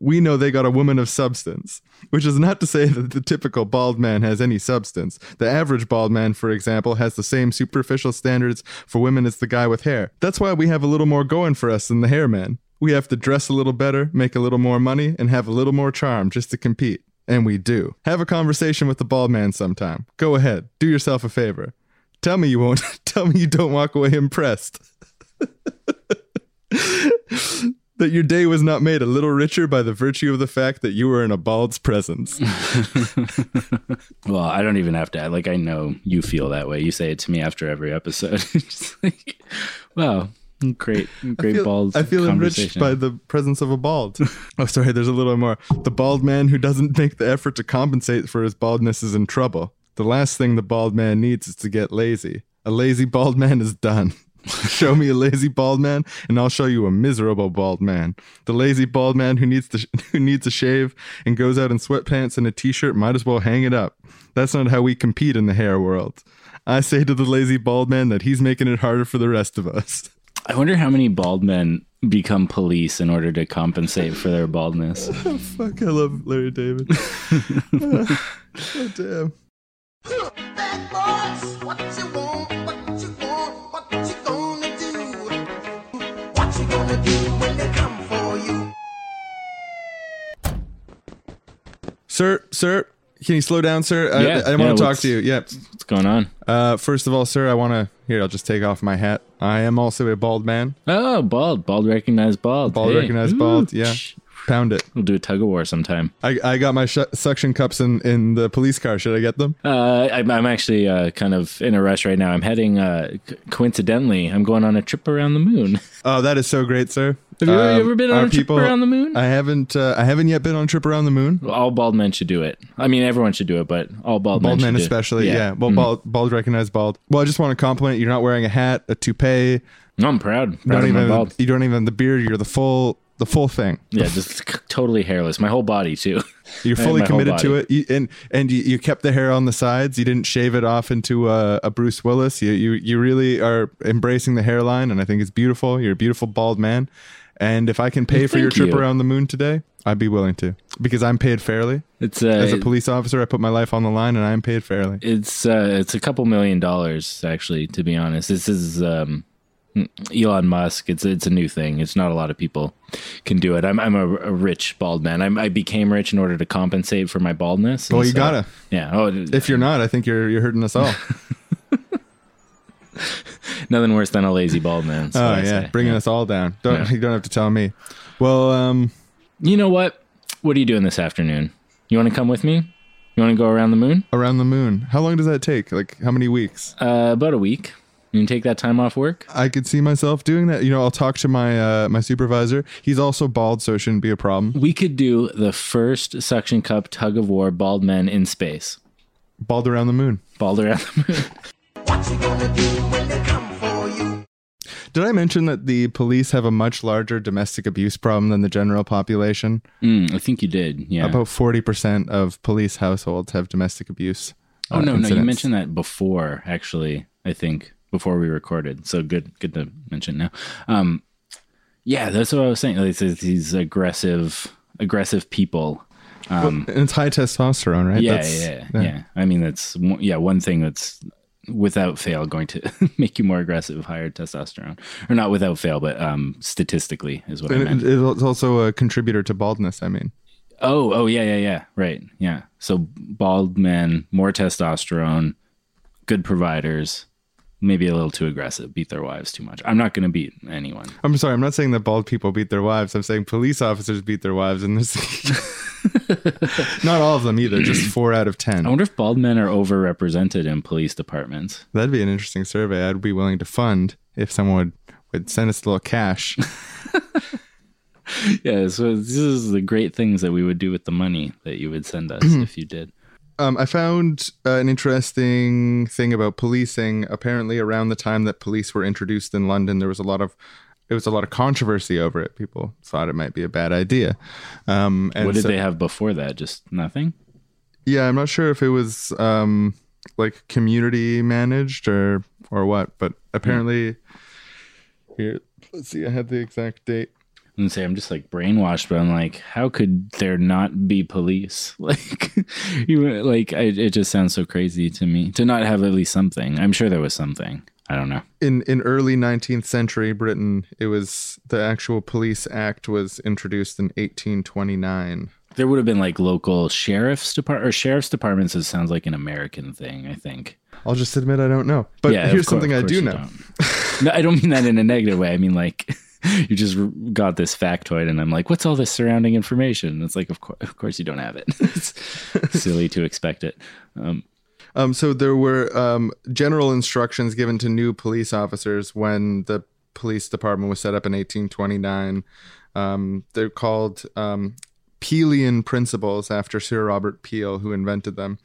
we know they got a woman of substance, which is not to say that the typical bald man has any substance. The average bald man, for example, has the same superficial standards for women as the guy with hair. That's why we have a little more going for us than the hair man. We have to dress a little better, make a little more money, and have a little more charm just to compete. And we do. Have a conversation with the bald man sometime. Go ahead. Do yourself a favor. Tell me you won't. Tell me you don't walk away impressed. that your day was not made a little richer by the virtue of the fact that you were in a bald's presence. Well, I don't even have to. Like, I know you feel that way. You say it to me after every episode. Just like, wow, great, great I feel, bald. I feel enriched by the presence of a bald. oh, sorry. There's a little more. The bald man who doesn't make the effort to compensate for his baldness is in trouble. The last thing the bald man needs is to get lazy. A lazy bald man is done. show me a lazy bald man, and I'll show you a miserable bald man. The lazy bald man who needs to who needs a shave and goes out in sweatpants and a t-shirt might as well hang it up. That's not how we compete in the hair world. I say to the lazy bald man that he's making it harder for the rest of us. I wonder how many bald men become police in order to compensate for their baldness. Fuck, I love Larry David. oh, damn. Sir, sir, can you slow down, sir? I, Yeah, I, yeah, want to talk to you. Yeah. What's going on? Uh, first of all, sir, I want to. Here, I'll just take off my hat. I am also a bald man. Oh, bald, bald, recognized bald. Bald Hey. recognized Ooh, bald. Yeah. Pound it. We'll do a tug of war sometime. I, I got my sh- suction cups in, in the police car. Should I get them? Uh, I'm, I'm actually uh, kind of in a rush right now. I'm heading, uh, co- coincidentally, I'm going on a trip around the moon. Oh, that is so great, sir. Have you Um, ever been on our a trip around the moon? I haven't. Uh, I haven't yet been on a trip around the moon. all bald men should do it. I mean, everyone should do it, but all bald, Bald men, men, should do it. especially. Yeah. Well, Mhm. bald, bald recognized bald. Well, I just want to compliment. You're not wearing a hat, a toupee. No, I'm proud. You Proud don't of my even. bald. You don't even have the beard. You're the full. The full thing. Yeah, just totally hairless. My whole body too. You're fully committed to it, you, and and you, you kept the hair on the sides. You didn't shave it off into a, a Bruce Willis. You you you really are embracing the hairline, and I think it's beautiful. You're a beautiful bald man, and if I can pay for your trip you. around the moon today, I'd be willing to because I'm paid fairly. It's uh, As a police officer, I put my life on the line, and I am paid fairly. it's uh, it's a couple million dollars actually. To be honest, this is um, Elon Musk. It's it's a new thing. It's not a lot of people can do it. I'm I'm a, a rich bald man. I'm, I became rich in order to compensate for my baldness. Well, you so- gotta. Yeah. Oh, If you're not, I think you're you're hurting us all. nothing worse than a lazy bald man. so oh I yeah, say. bringing Yeah. us all down. Don't Yeah. you don't have to tell me. Well, um, You know what? What are you doing this afternoon? You want to come with me? You want to go around the moon? around the moon. How long does that take? Like how many weeks? Uh, about a week. You can take that time off work. I could see myself doing that. You know, I'll talk to my uh, my supervisor. He's also bald, so it shouldn't be a problem. We could do the first suction cup tug of war bald men in space. Bald around the moon. Bald around the moon. What you gonna do when they come for you? Did I mention that the police have a much larger domestic abuse problem than the general population? Mm, I think you did. Yeah. About forty percent of police households have domestic abuse. oh uh, no, no, you mentioned that before. Actually, I think before we recorded. So good, good to mention now. Um, yeah, that's what I was saying. Like, it's- it's these aggressive, aggressive people. Um, And it's high testosterone, right? yeah, That's- yeah, yeah, I mean, that's yeah one thing that's without fail going to make you more aggressive, higher testosterone, or not without fail, but um, statistically is what I meant. And it- it's also a contributor to baldness. I mean, Oh, oh yeah, yeah, yeah. Right. Yeah. So bald men, more testosterone, good providers, maybe a little too aggressive, beat their wives too much. I'm not going to beat anyone. I'm sorry. I'm not saying that bald people beat their wives. I'm saying police officers beat their wives, and this. not all of them either. Just four out of ten. I wonder if bald men are overrepresented in police departments. That'd be an interesting survey. I'd be willing to fund if someone would, would send us a little cash. Yeah. So this is the great things that we would do with the money that you would send us if you did. Um, I found uh, an interesting thing about policing. Apparently, around the time that police were introduced in London, there was a lot of it was a lot of controversy over it. People thought it might be a bad idea. Um, and what did so- they have before that? Just nothing. Yeah, I'm not sure if it was um, like community managed or or what, but apparently here. Let's see. I had the exact date. And say I'm just like brainwashed, but I'm like, how could there not be police? Like, you like I, it just sounds so crazy to me to not have at least something. I'm sure there was something. I don't know. in in early 19th century Britain, it was the actual police act was introduced in 1829. There would have been like local sheriff's department or sheriff's departments. It sounds like an American thing. I think. I'll just admit I don't know. But Yeah, here's cour- something I do know. no, I don't mean that in a negative way. I mean like you just got this factoid, and I'm like, what's all this surrounding information? It's like, of course, of course, you don't have it. it's silly to expect it. Um, Um, so there were um, general instructions given to new police officers when the police department was set up in 1829. Um, they're called um, Peelian principles after Sir Robert Peel, who invented them.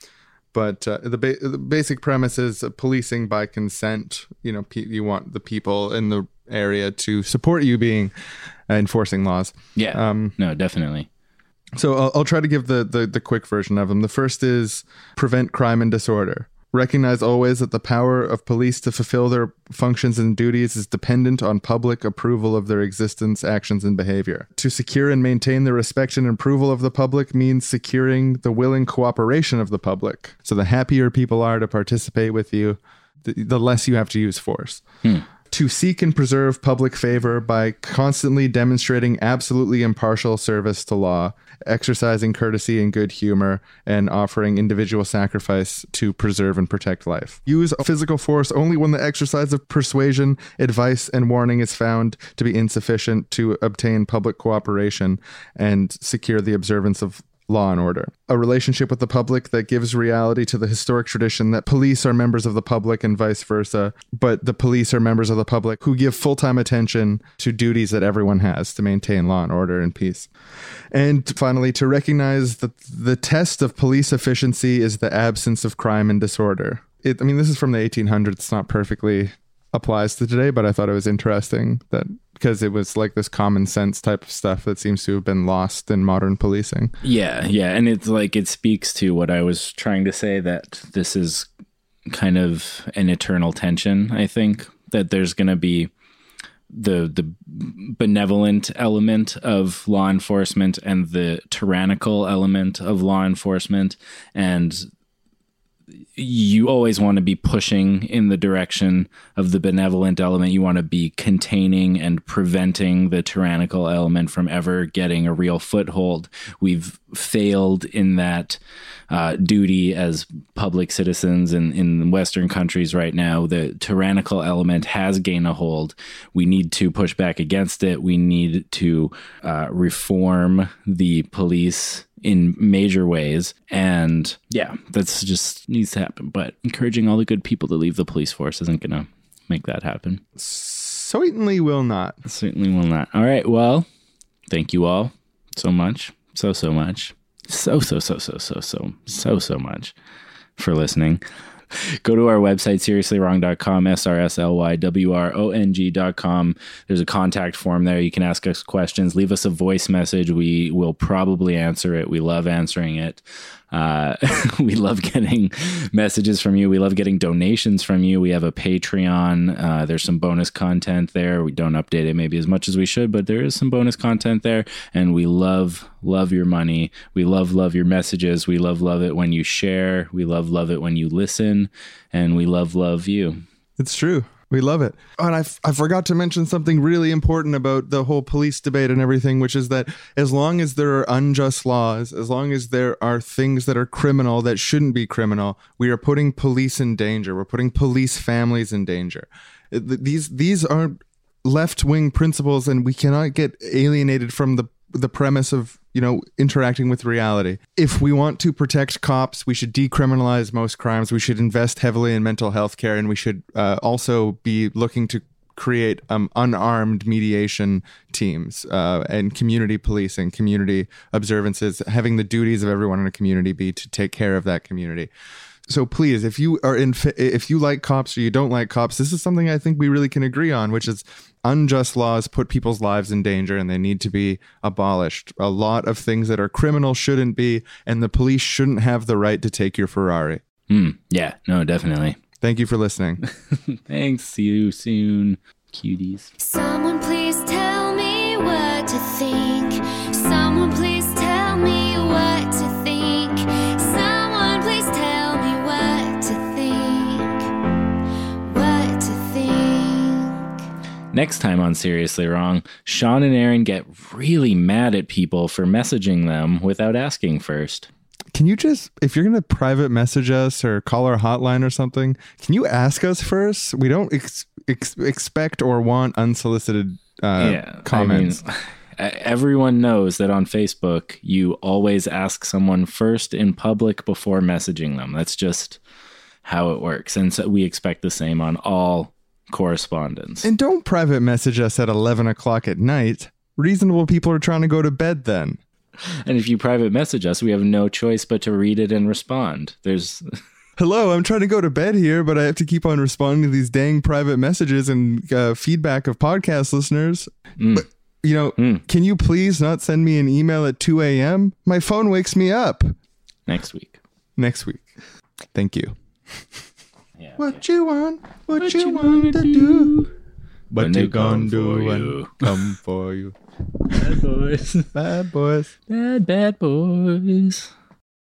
But uh, the, ba- the basic premise is policing by consent. You know, pe- you want the people in the area to support you being uh, enforcing laws. yeah, Um, no, definitely. So I'll, I'll try to give the, the the quick version of them. The first is prevent crime and disorder. Recognize always that the power of police to fulfill their functions and duties is dependent on public approval of their existence, actions, and behavior. To secure and maintain the respect and approval of the public means securing the willing cooperation of the public. So the happier people are to participate with you, the, the less you have to use force to seek and preserve public favor by constantly demonstrating absolutely impartial service to law, exercising courtesy and good humor, and offering individual sacrifice to preserve and protect life. Use physical force only when the exercise of persuasion, advice, and warning is found to be insufficient to obtain public cooperation and secure the observance of law and order. A relationship with the public that gives reality to the historic tradition that police are members of the public and vice versa, but the police are members of the public who give full time attention to duties that everyone has to maintain law and order and peace. And finally, to recognize that the test of police efficiency is the absence of crime and disorder. It, I mean, this is from the 1800s. It's not perfectly applies to today, but I thought it was interesting that because it was like this common sense type of stuff that seems to have been lost in modern policing. Yeah, yeah, and it's like it speaks to what I was trying to say that this is kind of an eternal tension. I think that there's going to be the the benevolent element of law enforcement and the tyrannical element of law enforcement and you always want to be pushing in the direction of the benevolent element. You want to be containing and preventing the tyrannical element from ever getting a real foothold. We've failed in that uh, duty as public citizens in, in Western countries right now. The tyrannical element has gained a hold. We need to push back against it. We need to uh, reform the police in major ways. And yeah, that's just needs to happen. But encouraging all the good people to leave the police force isn't going to make that happen. Certainly will not. Certainly will not. All right. Well, thank you all so much. So, so much. So, so, so, so, so, so, so, so much for listening. Go to our website, seriouslywrong.com, S R S L Y W R O N G.com. There's a contact form there. You can ask us questions. Leave us a voice message. We will probably answer it. We love answering it. Uh, we love getting messages from you. We love getting donations from you. We have a Patreon. Uh, there's some bonus content there. We don't update it maybe as much as we should, but there is some bonus content there. And we love, love your money. We love, love your messages. We love, love it when you share. We love, love it when you listen. And we love, love you. It's true. We love it. And I, f- I forgot to mention something really important about the whole police debate and everything, which is that as long as there are unjust laws, as long as there are things that are criminal that shouldn't be criminal, we are putting police in danger. We're putting police families in danger. Th- These these are left wing principles, and we cannot get alienated from the the premise of you know interacting with reality. If we want to protect cops we should decriminalize most crimes. We should invest heavily in mental health care and we should uh, also be looking to create um, unarmed mediation teams uh, and community policing community observances having the duties of everyone in a community be to take care of that community so please if you are in if you like cops or you don't like cops this is something i think we really can agree on which is unjust laws put people's lives in danger and they need to be abolished a lot of things that are criminal shouldn't be and the police shouldn't have the right to take your ferrari Hmm. yeah, no, definitely. thank you for listening Thanks. See you soon, cuties. Someone please tell me what to think. Someone please Next time on Seriously Wrong, Sean and Aaron get really mad at people for messaging them without asking first. Can you just, if you're going to private message us or call our hotline or something, can you ask us first? We don't ex- ex- expect or want unsolicited uh, comments. I mean, everyone knows that on Facebook, you always ask someone first in public before messaging them. That's just how it works. And so we expect the same on all correspondence. and don't private message us at 11 o'clock at night. Reasonable people are trying to go to bed then. And if you private message us, we have no choice but to read it and respond. There's Hello, I'm trying to go to bed here, but I have to keep on responding to these dang private messages and uh, feedback of podcast listeners. But, you know, can you please not send me an email at 2 a.m.? My phone wakes me up next week. next week. Thank you. Yeah. What you want? What, you, want to do? When What they you gonna come do for when you. come for you? Bad boys. Bad boys. Bad, bad boys.